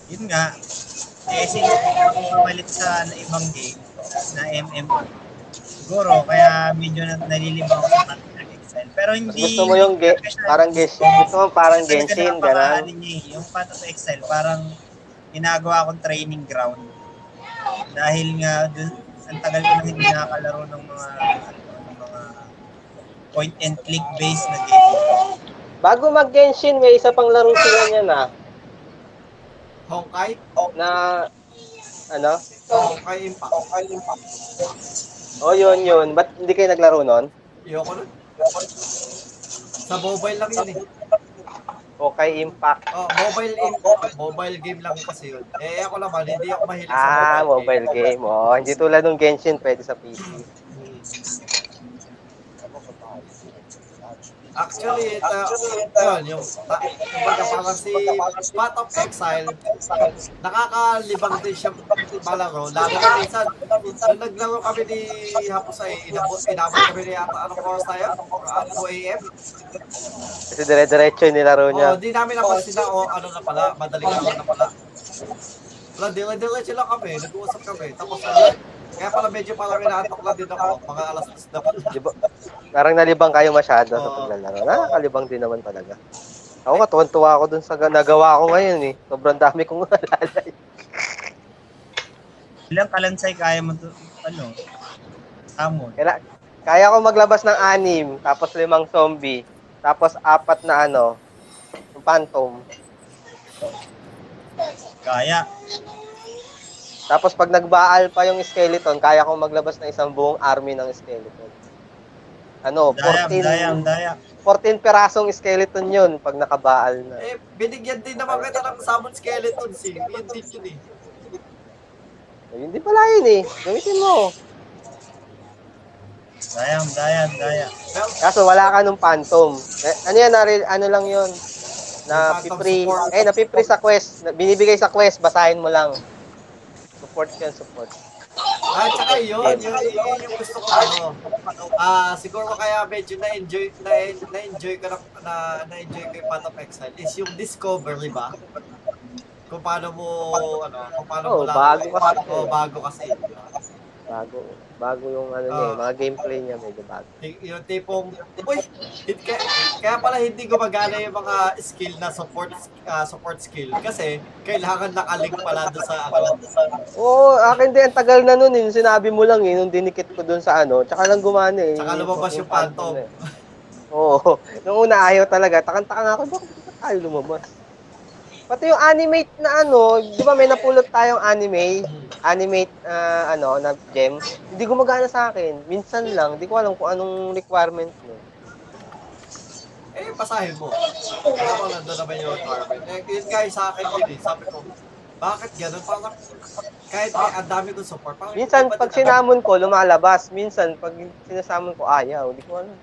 Yun nga. Eh, since pumalit sa ibang game, na MMO, siguro, kaya medyo na, nalilibang ako sa of Exile. Pero hindi... gusto mo yung ge, parang Genshin, gusto mo parang Genshin, gano'n. ano eh, Yung of Exile, parang ginagawa akong training ground. Dahil nga, dun, ang tagal ko na hindi nakakalaro ng mga, ng mga point and click based na game. Bago mag-Genshin, may isa pang laro sila niya na, Honkai? na, ano? Honkai Impact. Honkai Impact. Oh, yun, yun. Ba't hindi kayo naglaro nun? Ayoko nun. Sa mobile lang yun eh. Okay, Impact. Oh, mobile in, mobile game lang kasi yun. Eh ako naman, hindi ako mahilig sa Ah, mobile, mobile game. Oh, hindi tulad ng Genshin, pwede sa PC. Hmm. Actually, ito, yun, yung, ta, kumbaga parang si Path of Exile, nakakalibang din siya malaro. Lalo na minsan, nung naglaro kami ni Hapusay, inabot, inabot kami ni yata, anong oras tayo? Ah, 2 a.m. Kasi dire-diretso yung nilaro niya. Oh, di namin napansin na, oh, ano na pala, madaling araw na pala. Wala, dire-diretso lang kami, nag-uusap kami. Tapos, ano, kaya pala medyo parang inaantok lang din ako, mga alas 10 na pala. Parang nalibang kayo masyado sa Oo. paglalaro. Nakakalibang din naman talaga. Ako nga, tuwan-tuwa ako dun sa ga- nagawa ko ngayon eh. Sobrang dami kong naalala. eh. Ilang kalansay kaya mo to, ano, hamon. Kaya, kaya ko maglabas ng anim, tapos limang zombie, tapos apat na ano, yung phantom. Kaya. Tapos pag nagbaal pa yung skeleton, kaya ko maglabas ng isang buong army ng skeleton. Ano, Dayang, 14, dayang, dayang. 14 perasong skeleton yun pag nakabaal na. Eh, binigyan din naman kita ng summon skeletons eh. Yun din yun eh. Hindi pala yun eh. Gamitin mo. Dayang, dayang, dayang. Kaso wala ka nung phantom. Eh, ano yan, nari- ano lang yun? Na pipri, eh, napipri sa quest. Na- Binibigay sa quest, basahin mo lang. Support yan, support. ah, tsaka yun, yun, yun, yun yung gusto ko ano. Ah, siguro kaya medyo na-enjoy, na, na-enjoy ko na, na, na-enjoy ko yung Path of Exile is yung discovery ba? Kung paano mo, ano, kung paano Oo, mo lang. bago kasi. Oo, bago kasi. Bago, bago yung ano niya, eh, mga gameplay niya medyo bago. Yung tipong, uy, kaya, kaya pala hindi gumagana yung mga skill na support ah, support skill kasi kailangan nakalink pala doon sa ano. Oo, akin din, tagal na nun eh. Sinabi mo lang eh, nung dinikit ko dun sa ano, tsaka lang gumana eh. Tsaka lumabas yung phantom. eh. Oo, nung una ayaw talaga. Takang-taka ako, bakit tayo lumabas? Pati yung animate na ano, di ba may napulot tayong anime, animate ah, ano, na gem, hindi gumagana sa akin. Minsan lang, di ko alam kung anong requirement mo. Eh, basahin mo. Ano nandun naman yung requirement. Eh, yun guys, sa akin din eh. Sabi ko, bakit ganun? Parang kahit may ang dami kong support. Parang Minsan, hindi pa pag sinamon ko, lumalabas. Minsan, pag sinasamon ko, ayaw. Di ko alam.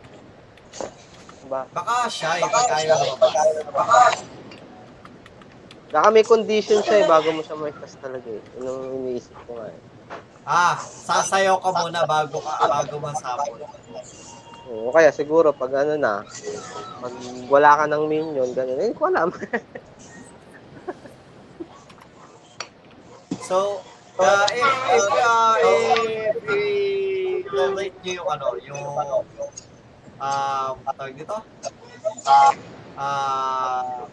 Diba? Baka shy, pag ayaw lumabas. Baka may condition siya eh, bago mo siya ma-test talaga eh. Yun ang iniisip ko nga eh. Ah, sasayaw ka muna bago ka, bago masabot. Oo, kaya siguro pag ano na, pag wala ka ng minion, ganun, eh, ko alam. So, uh, if, if, uh, if, i-rate nyo yung ano, yung, um, tawag dito? Uh,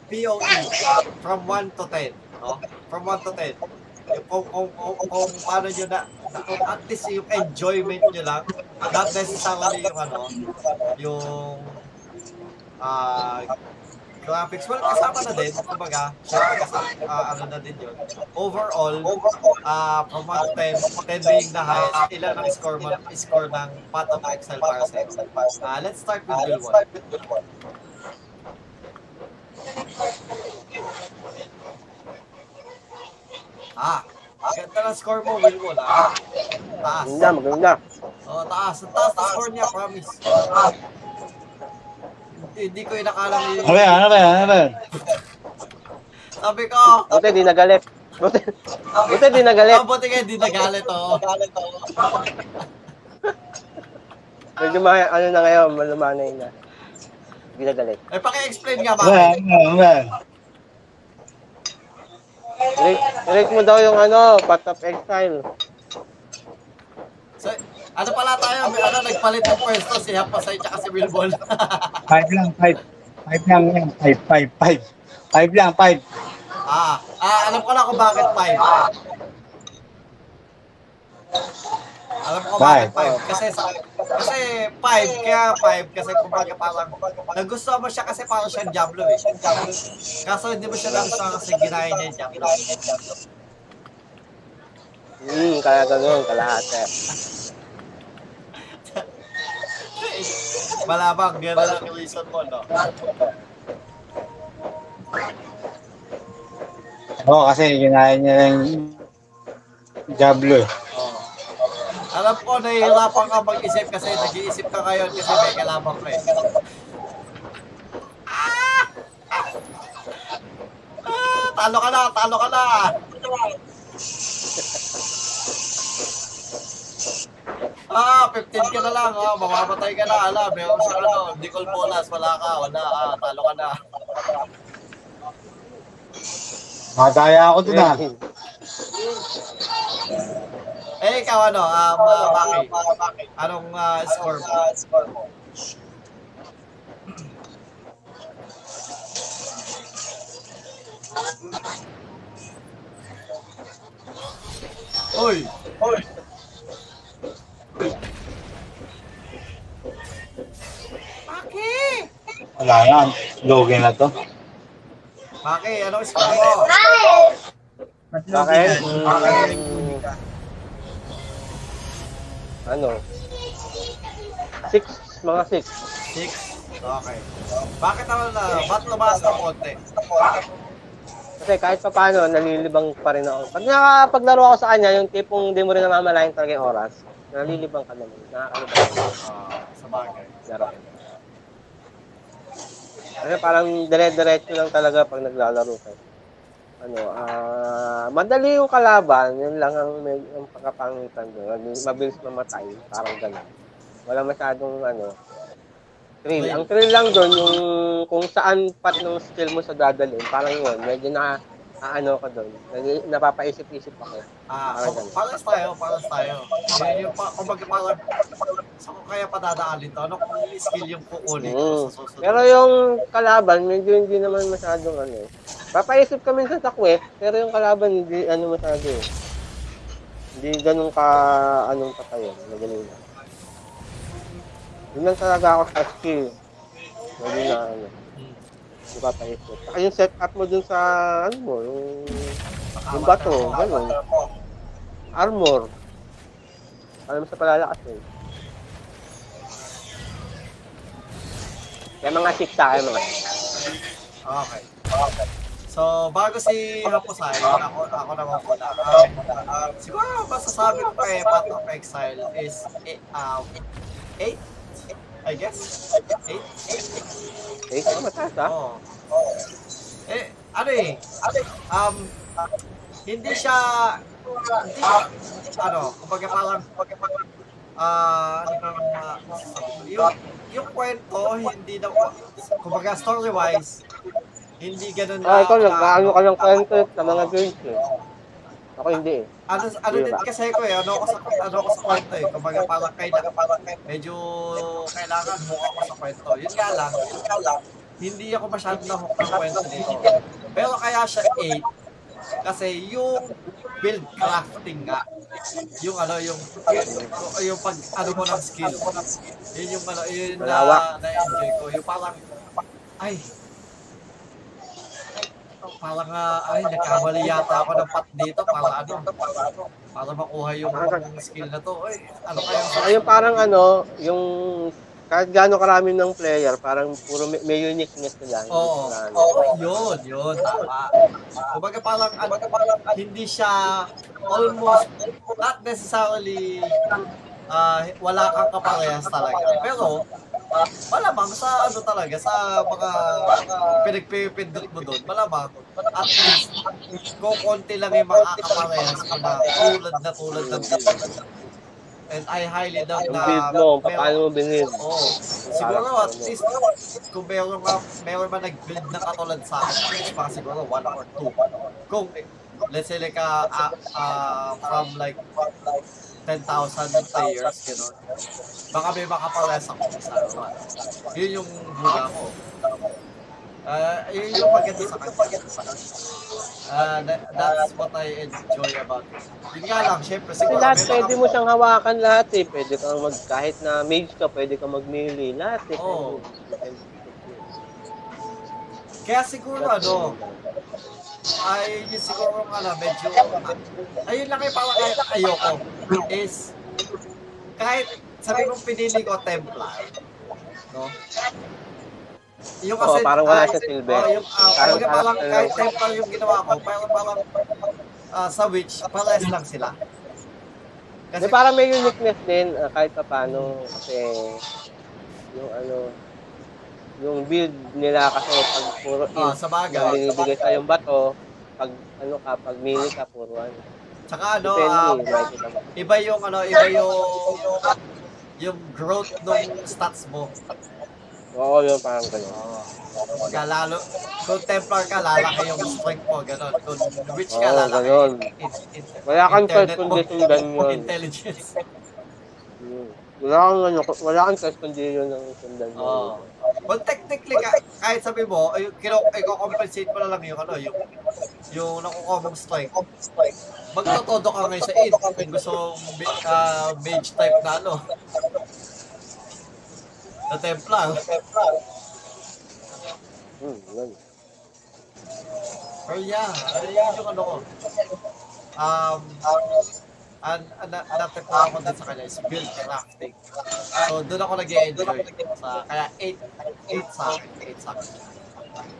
POE, from 1 to 10, no? From 1 to 10. Yung Kung, kung, kung, kung paano nyo na, na, kung at least yung enjoyment nyo lang, not necessarily yung ano, yung, ah, graphics. Well, kasama na din, kumbaga, syempre kasama, ah, ano na din yun. Overall, ah from 1 to 10, 10 being the highest, ilan ang score mo, score ng Path of Excel para sa iyo? Ah, let's start with Bill 1. Ah, ganda ng score mo, Will 1, ah. Taas. Maganda, maganda. Oh, taas. Ang taas na score niya, promise. Hindi, hindi ko inakalang Ano ba yan? Ano ba yan? Ano ba yan? Sabi ko, Buti, di nagalit. Buti, buti di nagalit. ah, buti nga hindi nagalit, oh. Medyo ma, ano na ngayon, malumanay na. Di nagalit. Eh, paki-explain nga ba? Ano ba yan? Rate, rate mo daw yung ano, Path of Exile. So, ano pala tayo, may ano, nagpalit ng pwesto si Hapasay tsaka si Wilbol. Five lang, five. Five lang yan. Five, five, five. Five lang, five. ah, ah, alam ko na kung bakit 5. Alam ko bakit 5. Kasi, sa, kasi 5, kaya 5, kasi kumbaga parang, nagustuhan mo siya kasi parang siyang Diablo eh. Kaso hindi mo siya nagustuhan kasi ginaya niya Diablo. Hmm, kaya ganun, kalahati. Malamang, gano'n lang yung reason mo, no? Oo, kasi ginaya niya yung Diablo eh. Alam ko, nahihirapan ka mag-isip kasi nag-iisip ka ngayon kasi may kalaban ka eh. Ah! Ah, talo ka na, talo ka na. Ah, 15 ka na lang, ah, mamamatay ka na, ala, meron siya ano, Nicole Bolas, wala ka, wala, ah, talo ka na. Madaya ako dun ah. Eh, ikaw ano, um, uh, Maki, anong ah, score mo? Oy! Oy! Maki! Wala yan. Logi na to. Maki, anong score mo? Bakit? Hmm, ano? Six, mga six. Six? Okay. Bakit naman na, ba't lumakas ng konti? Kasi kahit pa paano, nalilibang pa rin ako. Pag nakapaglaro ako sa kanya, yung tipong di mo rin namamalayan talaga yung oras, nalilibang ka naman. Nakakalibang Ah, sa bagay. laro. Kasi parang dire-diretso lang talaga pag naglalaro ka. Ano, ah, madali yung kalaban, yun lang ang may ang pagkapangitan doon. Mabilis mamatay, parang ganun. Wala masyadong ano, thrill. Ang thrill lang doon yung kung saan part ng skill mo sa dadalhin, parang yun, medyo na Aano ko doon. Napapaisip-isip ako. Ah, Parang so, ganun. palas tayo, palas tayo. Yun yung, pa, kumbaga parang, saan ko kaya padadaanin to? Ano kung skill yung kukunin ko Mm. sa susunod? Pero yung kalaban, medyo hindi naman masyadong ano eh. Papaisip kami sa takwe, pero yung kalaban hindi ano masyado eh. Hindi ganun ka anong patayon, magaling na. Yun lang talaga ako sa skill. Hindi na ano. Hmm. Hindi papaisip. Saka yung setup mo dun sa ano mo, yung, yung bato, ganun. Armor. Alam mo sa palalakas eh. Kaya mga sikta, kaya mga sikta. Okay. So, bago si Haposay, ako, ako naman muna. Um, um, siguro masasabi ko kay Path of Exile is eh, um, 8, I guess. 8? Eh, oh, mataas ah. Oo. Eh, ano eh, um, hindi siya, hindi, ano, kumbaga parang, ah, ano parang, ah, yung, yung kwento, hindi na, kumbaga story-wise, hindi ganun Ah, ikaw lang, na- ano ka ng kwento sa mga games eh. Ako hindi eh. ano ano din kasi ko eh ano ako sa ano ako sa kwento eh. Kumbaga parang kay parang medyo kailangan mo ako sa kwento yun nga lang yun nga lang hindi ako masyado na hook ng kwento dito pero kaya siya 8 kasi yung build crafting nga yung ano yung yung pag ano mo ng skill. Yun yung ano yun na Malawak. na enjoy ko. Yung parang ay parang ah, ay nagkamali yata ako ng pat dito para ano para makuha yung skill na to ay ano kaya Saka yung parang ano, yung kahit gaano karami ng player, parang puro may, may uniqueness nila. Oo, sila ano. oo, yun, yun, tama. Kumbaga parang, ano, hindi siya almost, not necessarily, ah wala kang kaparehas talaga. Pero, malamang sa ano talaga, sa mga pinagpipindot mo doon, malamang, at least, kung konti lang yung makakaparehas mo na tulad na tulad ng build. And I highly doubt Yung na build mo, meron- paano mo binid. Oo. Siguro at least kung meron ka, meron man nag-build na katulad sa akin, at least mga siguro one or two. Kung let's say like uh, uh, uh, from like 10,000 players, gano'n. Baka may makapares ako sa one. Yun yung hula ko. Uh, yun yung maganda sa kanya. Uh, that, that's what I enjoy about it. Yun nga lang, syempre, siguro lahat pwede mo siyang hawakan lahat eh. Pwede kang mag, kahit na mage ka, pwede kang mag-melee. Lahat eh. Pwede. Kaya siguro ano, ay yun siguro ano, medyo, ayun lang yung parang ay, ayoko, is, kahit sabi kong pinili ko Templar, no? Yung Oo, parang wala siya silbi. Oh, yung, uh, Parang parang, parang kahit. Templar yung ginawa ko, parang parang ah, sa Witch, pares lang sila. Kasi parang may uniqueness din ah, kahit pa paano kasi yung ano yung build nila kasi pag puro Ah, int sa yung bagay. binibigay sa yung bato pag ano ka pag melee ka puro ano Tsaka ano, depende mo iba yung ano, iba yung yung growth ng stats mo. oo yun parang ganun Kaya lalo, kung Templar ka, lalaki yung strength mo, gano'n. Kung Witch ka, Oo, lalaki ganun. in, in, wala kang choice kundi sundan yun intelligence. Wala kang ano wala kang choice kundi yun ang sundan mo Oo. Well, technically, ka- kahit sabi mo, ay, kino, i-compensate mo na lang yung ano, yung yung nakukuha mong strength. Magtotodo ka ngayon sa id kung gusto mong ah, mage type na ano. Na Templar. hmm, yun. Pero yeah, ano yun yung ano ko. Um, an, an, natagpuan ko din sa kanya is build crafting. So, doon ako nag-enjoy. Sa, kaya 8, 8 sa akin. 8 sa akin.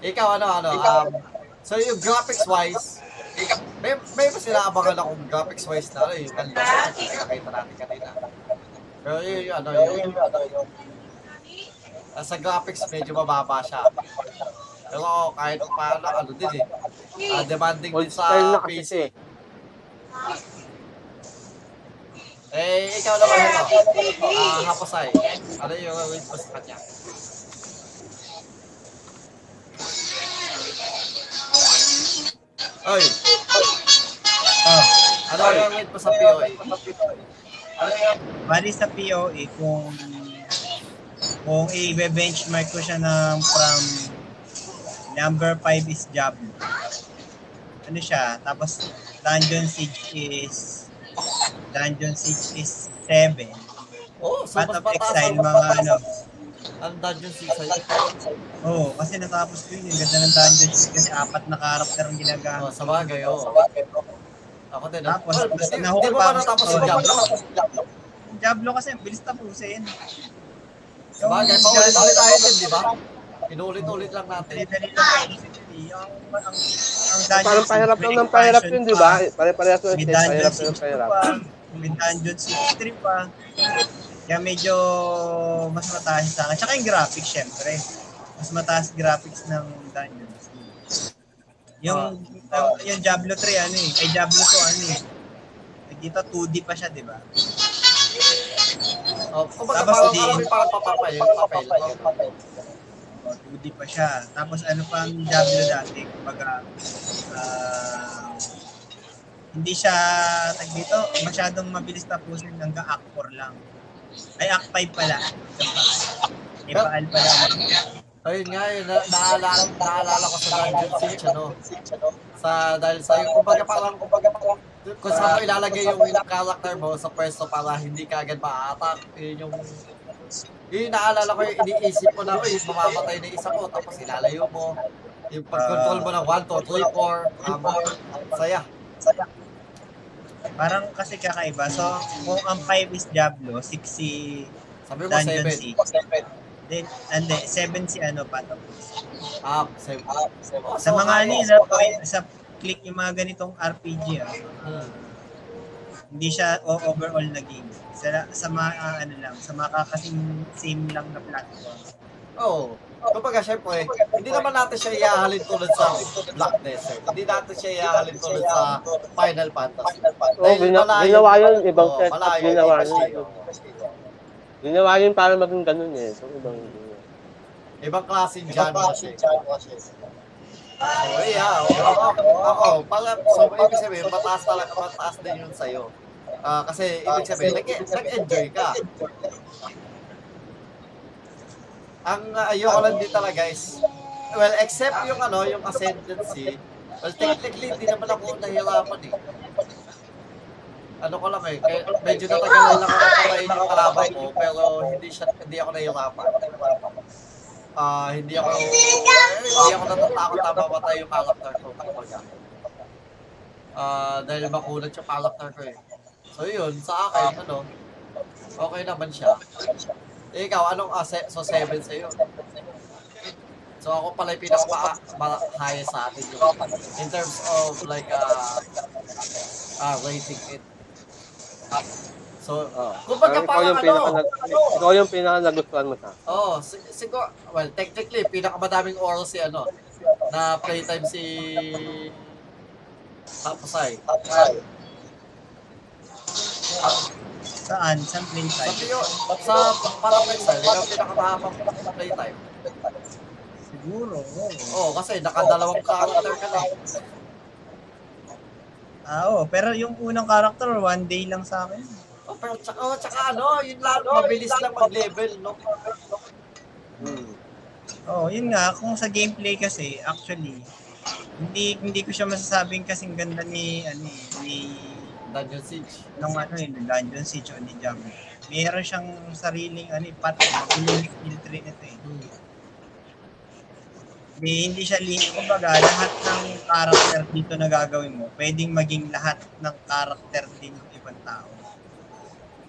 Ikaw, ano, ano, um, so yung graphics wise, may, may mas inaabangan akong graphics wise na ano, yung kanila, nakita natin kanina. Pero yun, yung, ano, yung, ah, sa graphics medyo mababa siya. Pero kahit paano, ano din eh. Ah, demanding din sa PC. eh. Eh, ikaw naman ito. Ah, hapasay. Ano yung rate mo sa kanya? Oy, Oh, ano yung rate mo sa POA? bali sa POE, kung kung i-benchmark ko siya ng from number 5 is Diablo. Ano siya? Tapos Dungeon Siege is Dungeon Siege is 7. Oh, so Path of Exile, ang, mga ano. ang Dungeon 6 sa'yo. Oo, oh, kasi natapos ko yun. Yung ganda ng Dungeon Siege kasi apat na karakter ang Oh, ginagamit. sa bagay, oh. Ako din. ah. Tapos, Well, di, nahuli di mo pa ba natapos sa yung. Diablo? Diablo kasi, ang bilis tapusin. Sa bagay, paulit-ulit tayo din, di ba? Inulit-ulit lang natin. Yung, ang, ang, ang Dungeon Parang Siege, pahirap may lang ng pahirap expansion yun, di pa. ba? Pare-parehas ng May stage, Dungeon pahirap Siege ng 2 pahirap. pa. May Dungeon Siege 3 pa. Kaya medyo mas mataas sa akin. Tsaka yung graphics, syempre. Mas mataas graphics ng Dungeon Siege. Yung, Ah. yung, yung Diablo 3, ano eh. Ay, Diablo 2, ano eh. Dito 2D pa siya, di ba? Oh, kumbaga, Tapos parang di- parang parang papapay. O, 2D pa siya. Tapos ano pa ang Diablo dati? Kumbaga, ah, hindi siya, tag dito, masyadong mabilis tapusin hanggang Act 4 lang. Ay, Act 5 pala. Ipaal pala. Ayun nga, yun, na, naalala, naalala ko sa Dungeon Siege, ano, sa, dahil sa, kumbaga parang, kumbaga parang, kung saan mo ilalagay yung character mo sa pwesto para hindi ka agad ma-attack, yun yung, yun yung naalala ko yung iniisip ko na, uy, mamamatay na isa ko, tapos ilalayo mo, yung pag-control mo ng 1, 2, 3, 4, tama, saya. Parang kasi kakaiba. So, kung ang 5 is Diablo, 6 si Sabi mo, Dungeon 7. Siege. Then, and then, 7 si ano, of Exile. Ah, 7. Oh, Sa mga ano yun, sa, sa click yung mga ganitong RPG, ah, Hmm. hindi siya o- overall na game. Sa, sa mga ah, ano lang, sa mga kakasing same lang na platform. Oo. Kumbaga, syempre, hindi naman natin siya ihahalin tulad sa Black Desert. Hindi natin siya ihahalin tulad sa Final Fantasy. Oo, Dahil gina- malayo- ginawa yun, ibang Oo, setup, malayo ginawa yun. Ginawa yun para maging ganun eh. So, ibang, Ibang klaseng genre siya. So, yeah, ako, ako, pala, so, ibig sabihin, mataas talaga, mataas din yun sa'yo. Ah, kasi, ibig sabihin, nag- nag-enjoy ka. Ang uh, ayoko lang din talaga is, well, except yung ano, yung ascendancy, well, technically, hindi naman ako nahirapan eh. Ano ko lang eh, kaya medyo natagalan lang ako patayin yung kalaban ko, pero hindi siya, hindi ako nahirapan. Ah, hindi ako, hindi ako natatakot na mamatay yung character ko. Ah, dahil makulat yung character ko eh. So yun, sa akin, ano, okay naman siya. Eh, ikaw, anong ah, se- so 7 sa'yo? So ako pala yung pinaka-highest sa atin yun. In terms of like, uh, uh, rating it. So, oh. Kumbaga ikaw yung parang pinaka, ano? ikaw yung pinaka nagustuhan mo sa. oh, sig- siguro, well, technically, pinakamadaming oras si ano, na playtime si Tapasay. Saan? Saan play Sa time? Pio, sa parang Excel, ikaw pinakamahabang playtime. Siguro. oo. Oh, kasi nakadalawang character ka na. Ah, oo. Pero yung unang character, one day lang sa akin. Oh, pero tsaka, oh, tsaka ano, yun lang, mabilis lang mag-level, no? Hmm. Oo, yun nga. Kung sa gameplay kasi, actually, hindi hindi ko siya masasabing kasing ganda ni ano eh, ni Dungeon Siege. nung ano ni Dungeon Siege o ni Diablo. Meron siyang sariling ano yung skill tree nito eh. Hmm. Hindi, hindi siya link. Kumbaga, lahat ng character dito na gagawin mo, pwedeng maging lahat ng character din ng ibang tao.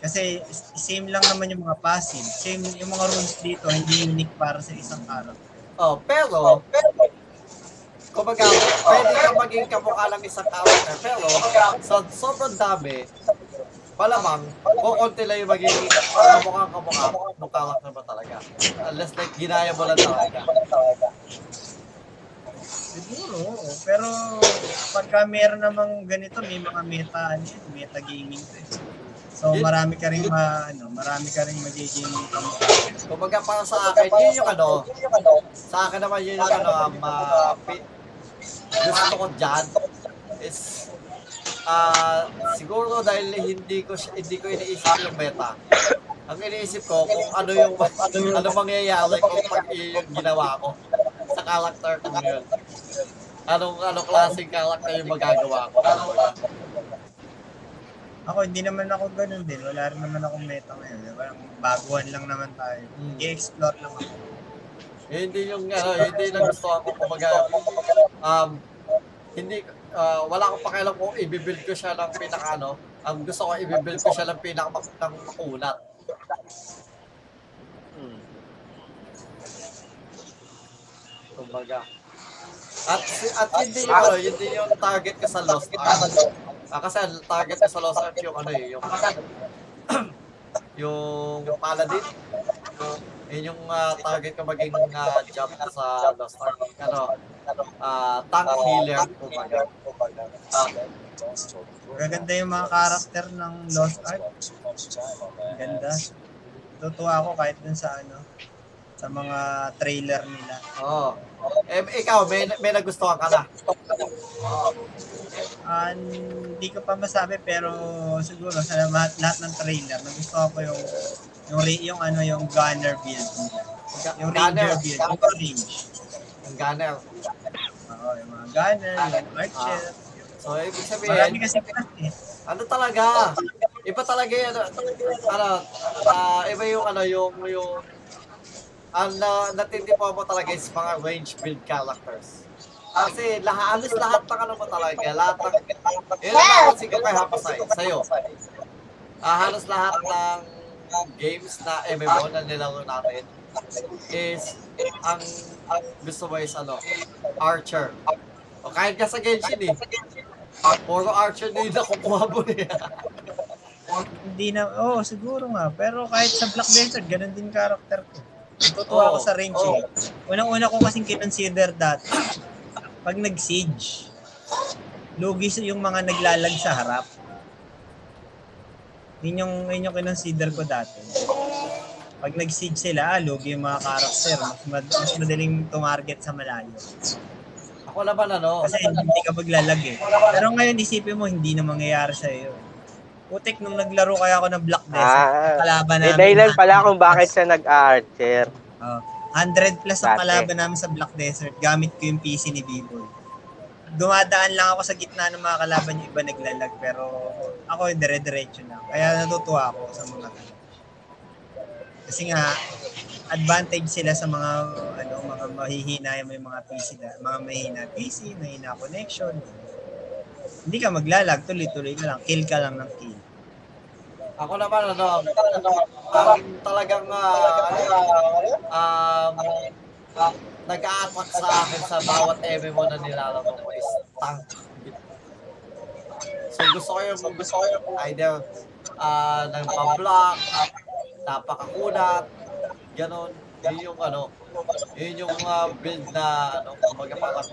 Kasi same lang naman yung mga passive. Same yung mga rules dito, hindi unique para sa isang character. Oh, pero, kumbaga, pwede ka maging kamukha lang isang character, pero sa sobrang dami, malamang, kukunti lang yung magiging kamukha kamukha ng character mo talaga. Unless like, ginaya mo lang talaga. Siguro, pero pagka meron namang ganito, may mga meta, ano yun, meta gaming to. So marami ka rin ma, ano, marami ka rin magiging kamukha. Kumbaga, para sa akin, yun yung ano, sa akin naman yun yung ano, um, uh, gusto ko dyan, is ah siguro dahil hindi ko hindi ko iniisip yung meta. Ang iniisip ko kung ano yung ano mangyayari kung pag yun yung ginawa ko sa character ko yun. Anong anong klaseng character yung magagawa ko. Ako, hindi naman ako ganun din. Wala rin naman akong meta ngayon. Parang baguhan lang naman tayo. Hmm. I-explore lang ako. Eh, hindi yung ano, hindi na gusto ako kumbaga um hindi ah, wala akong pakialam kung i-build ko siya ng pinaka ano. Ang gusto ko i-build ko siya ng pinaka ng makunat. Hmm. Kumbaga. At si- at hindi yung ano, hindi yung target ko sa Lost Ark. Ah, kasi ang target ko sa Lost Ark yung ano eh, yung yung paladin. Yun yung ah, target ko maging ah, jump ko sa Lost Ark. Ano, ah, tank healer, kumbaga. Magaganda yung mga karakter ng Lost Ark. Ganda. Tutuwa ako kahit dun sa ano, sa mga trailer nila. Oo. Eh, ikaw, may, may nagustuhan ka na. Ah, hindi ko pa masabi pero siguro sa lahat, lahat ng trailer nagustuhan ko yung yung yung ano yung gunner build nila. Yung ranger Gunner. build, yung range. Yung gunner. Oo, yung mga gunner, yung archer. So, ibig Marami sabihin, kasi class eh. ano talaga? Iba talaga yan. Ano, ah, iba yung ano, yung, yung, ang na, natindipuan mo talaga is mga range build characters. Kasi lahat, alis lahat ng ano mo talaga, lahat ng, yun ang ko kay Hapasay, sa'yo. Ah, halos lahat ng games na MMO na nilaro natin is, ang, ang gusto mo is ano, Archer. O kahit ka sa Genshin eh. Puro Archer na yung nakukuha mo eh. Hindi na, oo, oh, siguro nga. Pero kahit sa Black Desert, ganun din karakter ko. Tutuwa ako Oo, sa range eh. Unang-una ko kasing kinonsider dati, pag nag-siege, lugi yung mga naglalag sa harap. Yun yung, yun yung kinonsider ko dati. Pag nag-siege sila, ah, lugi yung mga karakter. Mas, mad- mas madaling tumarget sa malayo. Ako naman ano, Kasi hindi ka maglalag eh. Pero ngayon isipin mo, hindi na mangyayari sa iyo. Putik nung naglaro kaya ako ng Black Desert, Ah, kalaban namin. dahilan pala 100 kung bakit plus. siya nag-archer. Oh, 100 plus ang kalaban namin sa Black Desert. Gamit ko yung PC ni B-Boy. Dumadaan lang ako sa gitna ng mga kalaban yung iba naglalag. Pero ako dire-diretso na. Kaya natutuwa ako sa mga. Kasi nga, advantage sila sa mga ano mga mahihina yung may mga PC na, mga mahina PC, mahina connection. Hindi ka maglalag, tuloy-tuloy ka lang, kill ka lang ng kill. ako naman ano, ang talagang ano, um, nag-a-attract sa akin sa bawat MMO na nilalaro ko is tank. So gusto ko yung gusto ko yung either ah ng pamblock, napakakunat, ganon. Yun yung ano, yun yung ah, build na ano, kumbaga parang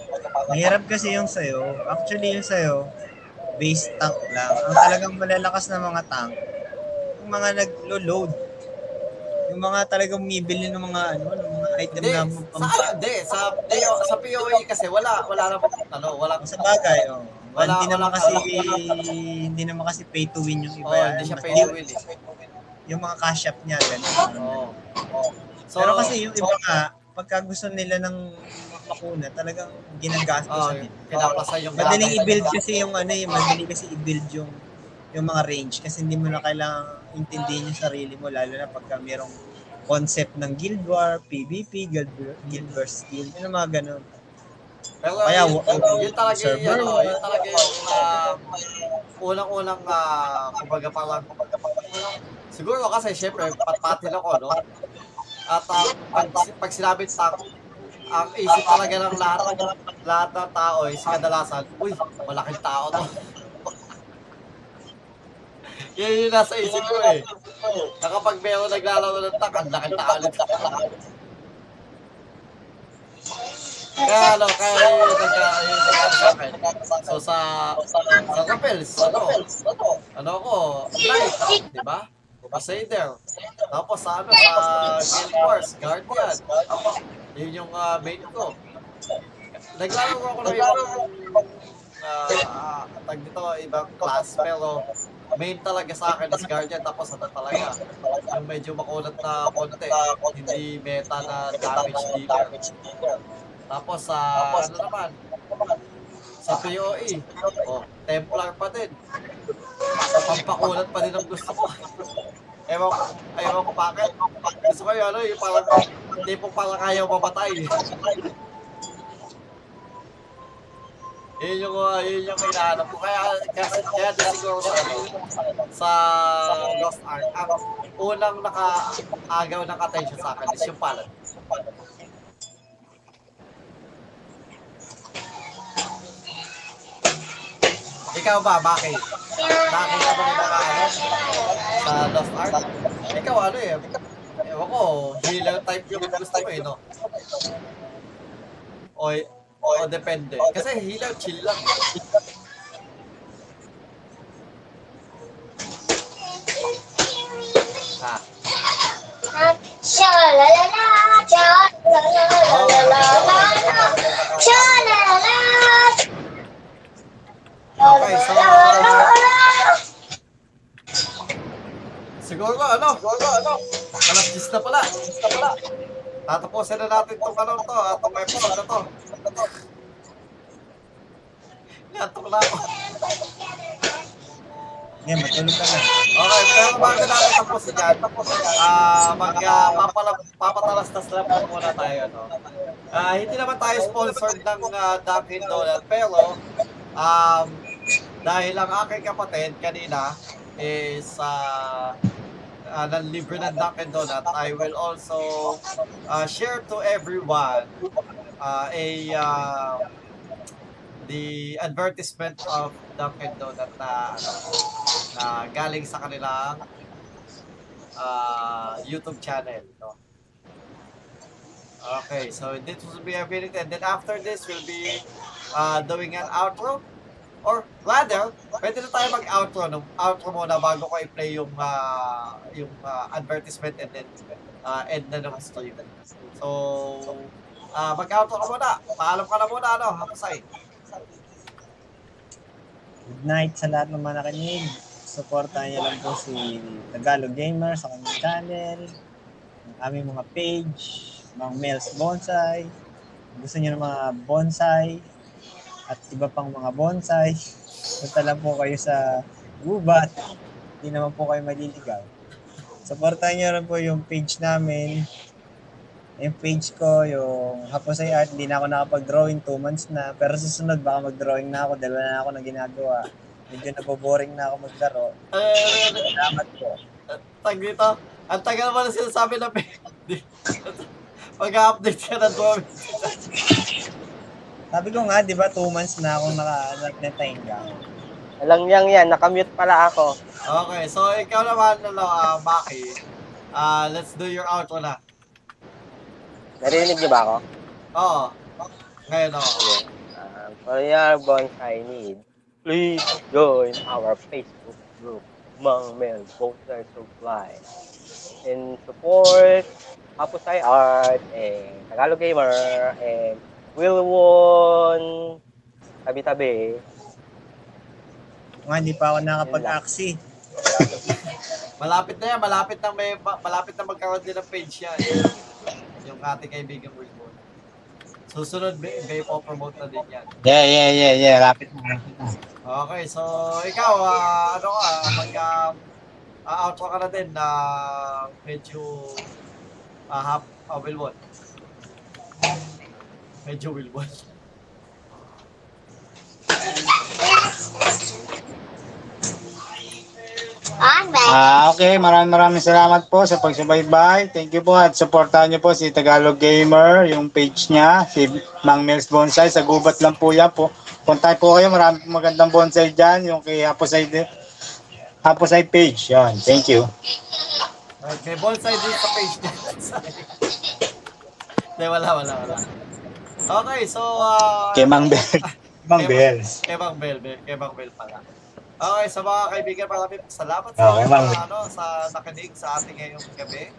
Mahirap kasi yung sayo. Actually yung sayo, base tank lang. Ang talagang malalakas na mga tank, yung mga naglo-load. Yung mga talagang bumibili ng mga ano, ng mga item Hindi, na sa pam- ano, hindi, sa PO, sa POE kasi wala wala naman ano, wala sa bagay, oh. Wala- hindi naman wala- kasi hindi naman kasi pay to win yung iba. Oh, hindi siya pay to win eh. Yung mga cash up niya ganun. Oo. So, Pero kasi yung iba nga, pagka gusto nila ng makuna, talagang ginagastos oh, nila. pinaplasan yung Madaling i-build kasi yung ano eh, madali kasi i-build yung yung mga range kasi hindi mo na kailangan intindihin yung sarili mo lalo na pagka merong concept ng Guild War, PvP, Guild, Guild versus Guild, yun ang mga ganun. Pero Kaya, yun, wa- yun talaga yung, server, ano, yun talaga yung ah, unang-unang, ah, kumbaga parang, siguro kasi syempre, patpatin ako, no? At ah, pag, pag sinabi tank, ang isip talaga ng lahat, lahat ng tao is kadalasan, uy, malaking tao to. Yan yung nasa isip ko eh. Na kapag meron naglalaro ng tank, ang laking tao ulit. Kaya ano, kaya yung nagka, yung nagka sa akin. So sa, sa Rappels, ano, ano ako, Knight, di ba? Crusader. Tapos sa ano, sa Guild Wars, Guardian. Yun yung ah, main ko. Naglalaro ako ng ibang uh, tag dito, ibang class, pero main talaga sa akin is Guardian, tapos ano talaga, yung medyo makulat na konti, hindi meta na damage dealer. Tapos sa, ano naman, sa PoE, oh, Templar pa din. Pampakulat pa din ang gusto ko. Ewan ko, ewan ko bakit. Gusto ko yung ano, yung parang, hindi po parang ayaw mamatay. yun yung, uh, yun yung hinahanap ko. Kaya, kasi, kaya din siguro sa, ano, sa Lost Ark, ang unang nakaagaw ng attention sa akin is yung palad. Ikaw ba, bakit? Nakita mo yung mga ano, sa Lost Ark? Ikaw ano eh, ewan ko, healer type yung gusto mo eh, no? O, o depende. Kasi healer chill lang. Ha? Sha-la-la-la, sha-la-la-la-la-la, sha-la-la. Okay, so, siguro ano, siguro ano, alas 10 na pala, 10 na pala. Tatapusin na natin itong ano to, ah, itong episode na to. Natok na ako. Ngayon, matulog ka na. Okay, pero bago natin tapusin yan, ah, mag, uh, papala, papatalastas lang po muna tayo, no? Ah, hindi naman tayo sponsored ng uh, Dunkin' Donut, pero, um, dahil ang aking kapatid kanina is uh, uh, nanlibre ng Dunkin' Donut, I will also uh, share to everyone uh, a uh, the advertisement of Dunkin' Donut na na galing sa kanilang uh, YouTube channel. No? Okay, so this will be a minute and then after this we'll be uh, doing an outro. Or rather, pwede na tayo mag-outro. No? Outro muna bago ko i-play yung, uh, yung uh, advertisement and then uh, end na ng stream. So, uh, mag-outro ka muna. Paalam ka na muna, ano, hapasay. Good night sa lahat ng mga nakinig. Supportahan niyo lang po si Tagalog Gamer sa kanyang channel, ang aming mga page, mga Mel's Bonsai. Gusto niyo ng mga bonsai at iba pang mga bonsai, punta lang po kayo sa gubat. Hindi naman po kayo maliligaw. Supportahan niyo rin po yung page namin. Yung page ko, yung Haposay Art, hindi na ako nakapag-drawing, two months na. Pero susunod, baka mag-drawing na ako, dahil wala na ako na ginagawa. Medyo naboboring na ako maglaro. Salamat po. tag dito. Ang tagal mo na sinasabi na Mag-update ka na 12 Sabi ko nga, di ba, two months na akong naka, nagnetenga. Alang yang yan, nakamute pala ako. Okay, so ikaw naman, ano, uh, Maki. Uh, let's do your outro na. Narinig niyo ba ako? Oo. Ngayon, oo. Uh, for your bonsai need, please join our Facebook group, Mang Mel Bonsai Supply. And support Hapusay Art and Tagalog Gamer and Wilwon Tabi-tabi. Nga, hindi pa ako nakapag-aksi. Malapit na yan, malapit na may, ma- malapit na magkaroon din ng page yan. Yung ating kaibigan Wilbon. Susunod, may, may promote na din yan. Yeah, yeah, yeah, yeah. Lapit na. lapit na. Okay, so ikaw, ah, ano ka, mag, um, ah, outro ka na din na medyo uh, hap, uh. Medyo Wilbon. On back. Ah, okay. Maraming maraming salamat po sa pagsubaybay. Thank you po at supportahan niyo po si Tagalog Gamer, yung page niya, si Mang Mills Bonsai. Sa gubat lang po yan po. Punta po kayo. Marami pong magandang bonsai dyan. Yung kay Haposay, Haposay page. Yan. Thank you. Okay, bonsai din sa page. Hindi, wala, wala, wala. Okay, so, uh, Kay Mang Bell. Mang Bells. Kay Mang Bell, Bell- kay Mang Bell pala. Okay, sa mga kaibigan, maraming salamat sa, Okay, Mang sa, ano, sa nakinig sa ating ngayong gabi.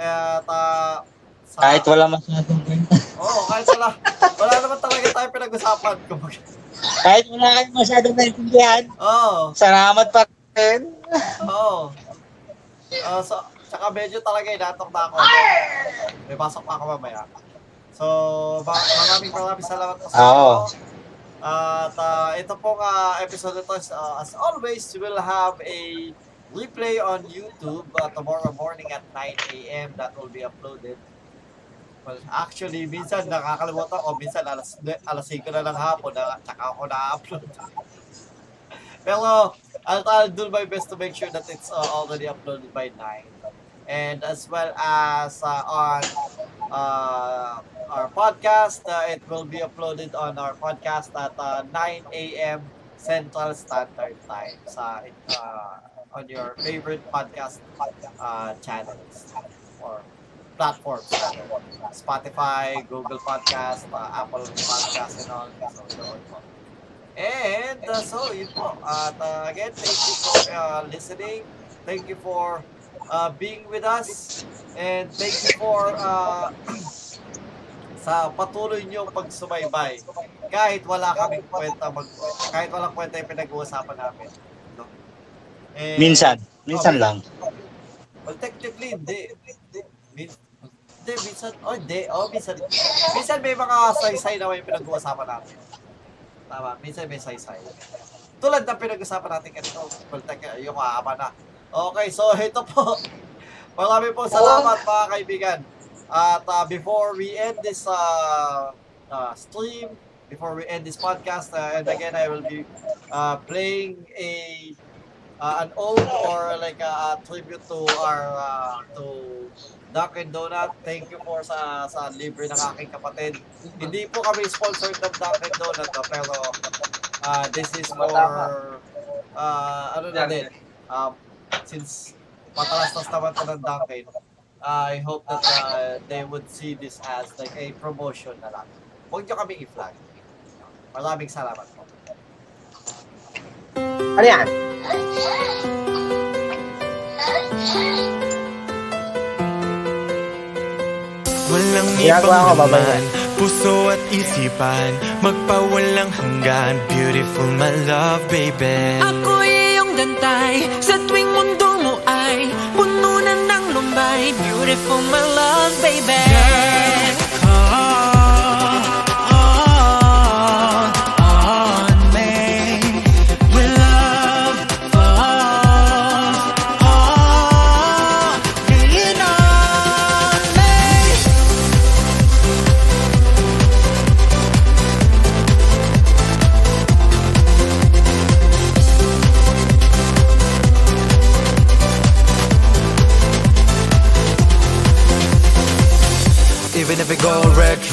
At, uh, sa, Kahit wala masyadong. Oo, kahit wala. Wala naman talaga tayo pinag-usapan. Kahit wala kayong masyadong naintindihan, Oo. salamat pa rin. Oo. Uh, so, tsaka medyo talaga inatok na ako. May pasok pa ako mamaya. So, ma- maraming maraming salamat po sa Oo. inyo. At ah, ito pong ah, episode ito, is, ah, as always, we will have a replay on YouTube uh, tomorrow morning at 9 a.m. that will be uploaded. Well, actually, minsan nakakalimutan ko, minsan alas, alas 5 na ng hapon, na, tsaka ako na-upload. Pero, I'll, I'll do my best to make sure that it's uh, already uploaded by 9. And as well as uh, on uh, our podcast, uh, it will be uploaded on our podcast at uh, 9 a.m. Central Standard Time sa on your favorite podcast channels or platforms. Spotify, Google Podcast, uh, Apple Podcast, and all. So, doon po. And uh, so, yun po. At uh, again, thank you for uh, listening. Thank you for uh, being with us. And thank you for uh, sa patuloy niyong pagsubaybay. Kahit wala kaming kwenta mag kahit walang kwenta yung pinag-uusapan namin. No? And, Minsan. Minsan Okay. lang. Well, technically, hindi. Min- Hindi, minsan, oh, hindi. Oh, minsan, minsan may mga saysay na may pinag-uusapan natin. Tama, minsan may saysay. Tulad ng pinag-usapan natin kanito. Well, yung kaaba na. Okay, so ito po. Marami po salamat mga kaibigan. At uh, before we end this uh, uh, stream, before we end this podcast, uh, and again, I will be uh, playing a uh, an ode or like a, a tribute to our uh, to Dunkin Donut. Thank you po sa sa libre ng aking kapatid. Hindi po kami sponsored ng Dunkin Donut no, pero uh, this is for uh, ano na din um, since patalastas naman to ng Dunkin I hope that uh, they would see this as like a promotion na lang. Huwag nyo kami i-flag. Maraming salamat po. Ano yan? Walang ibang Puso at isipan Magpawalang hanggan Beautiful my love, baby Ako iyong gantay Sa tuwing mundo mo ay Puno na ng lumbay. Beautiful my love, baby. On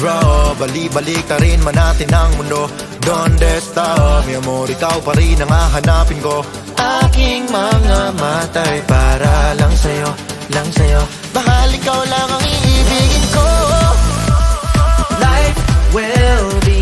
Draw, bali-balik na rin man natin ang mundo. Donde está, mi amor, ikaw pa rin ang hahanapin ko. Aking mga matay para lang sa'yo, lang sa'yo. Bahal ikaw lang ang iibigin ko. Life will be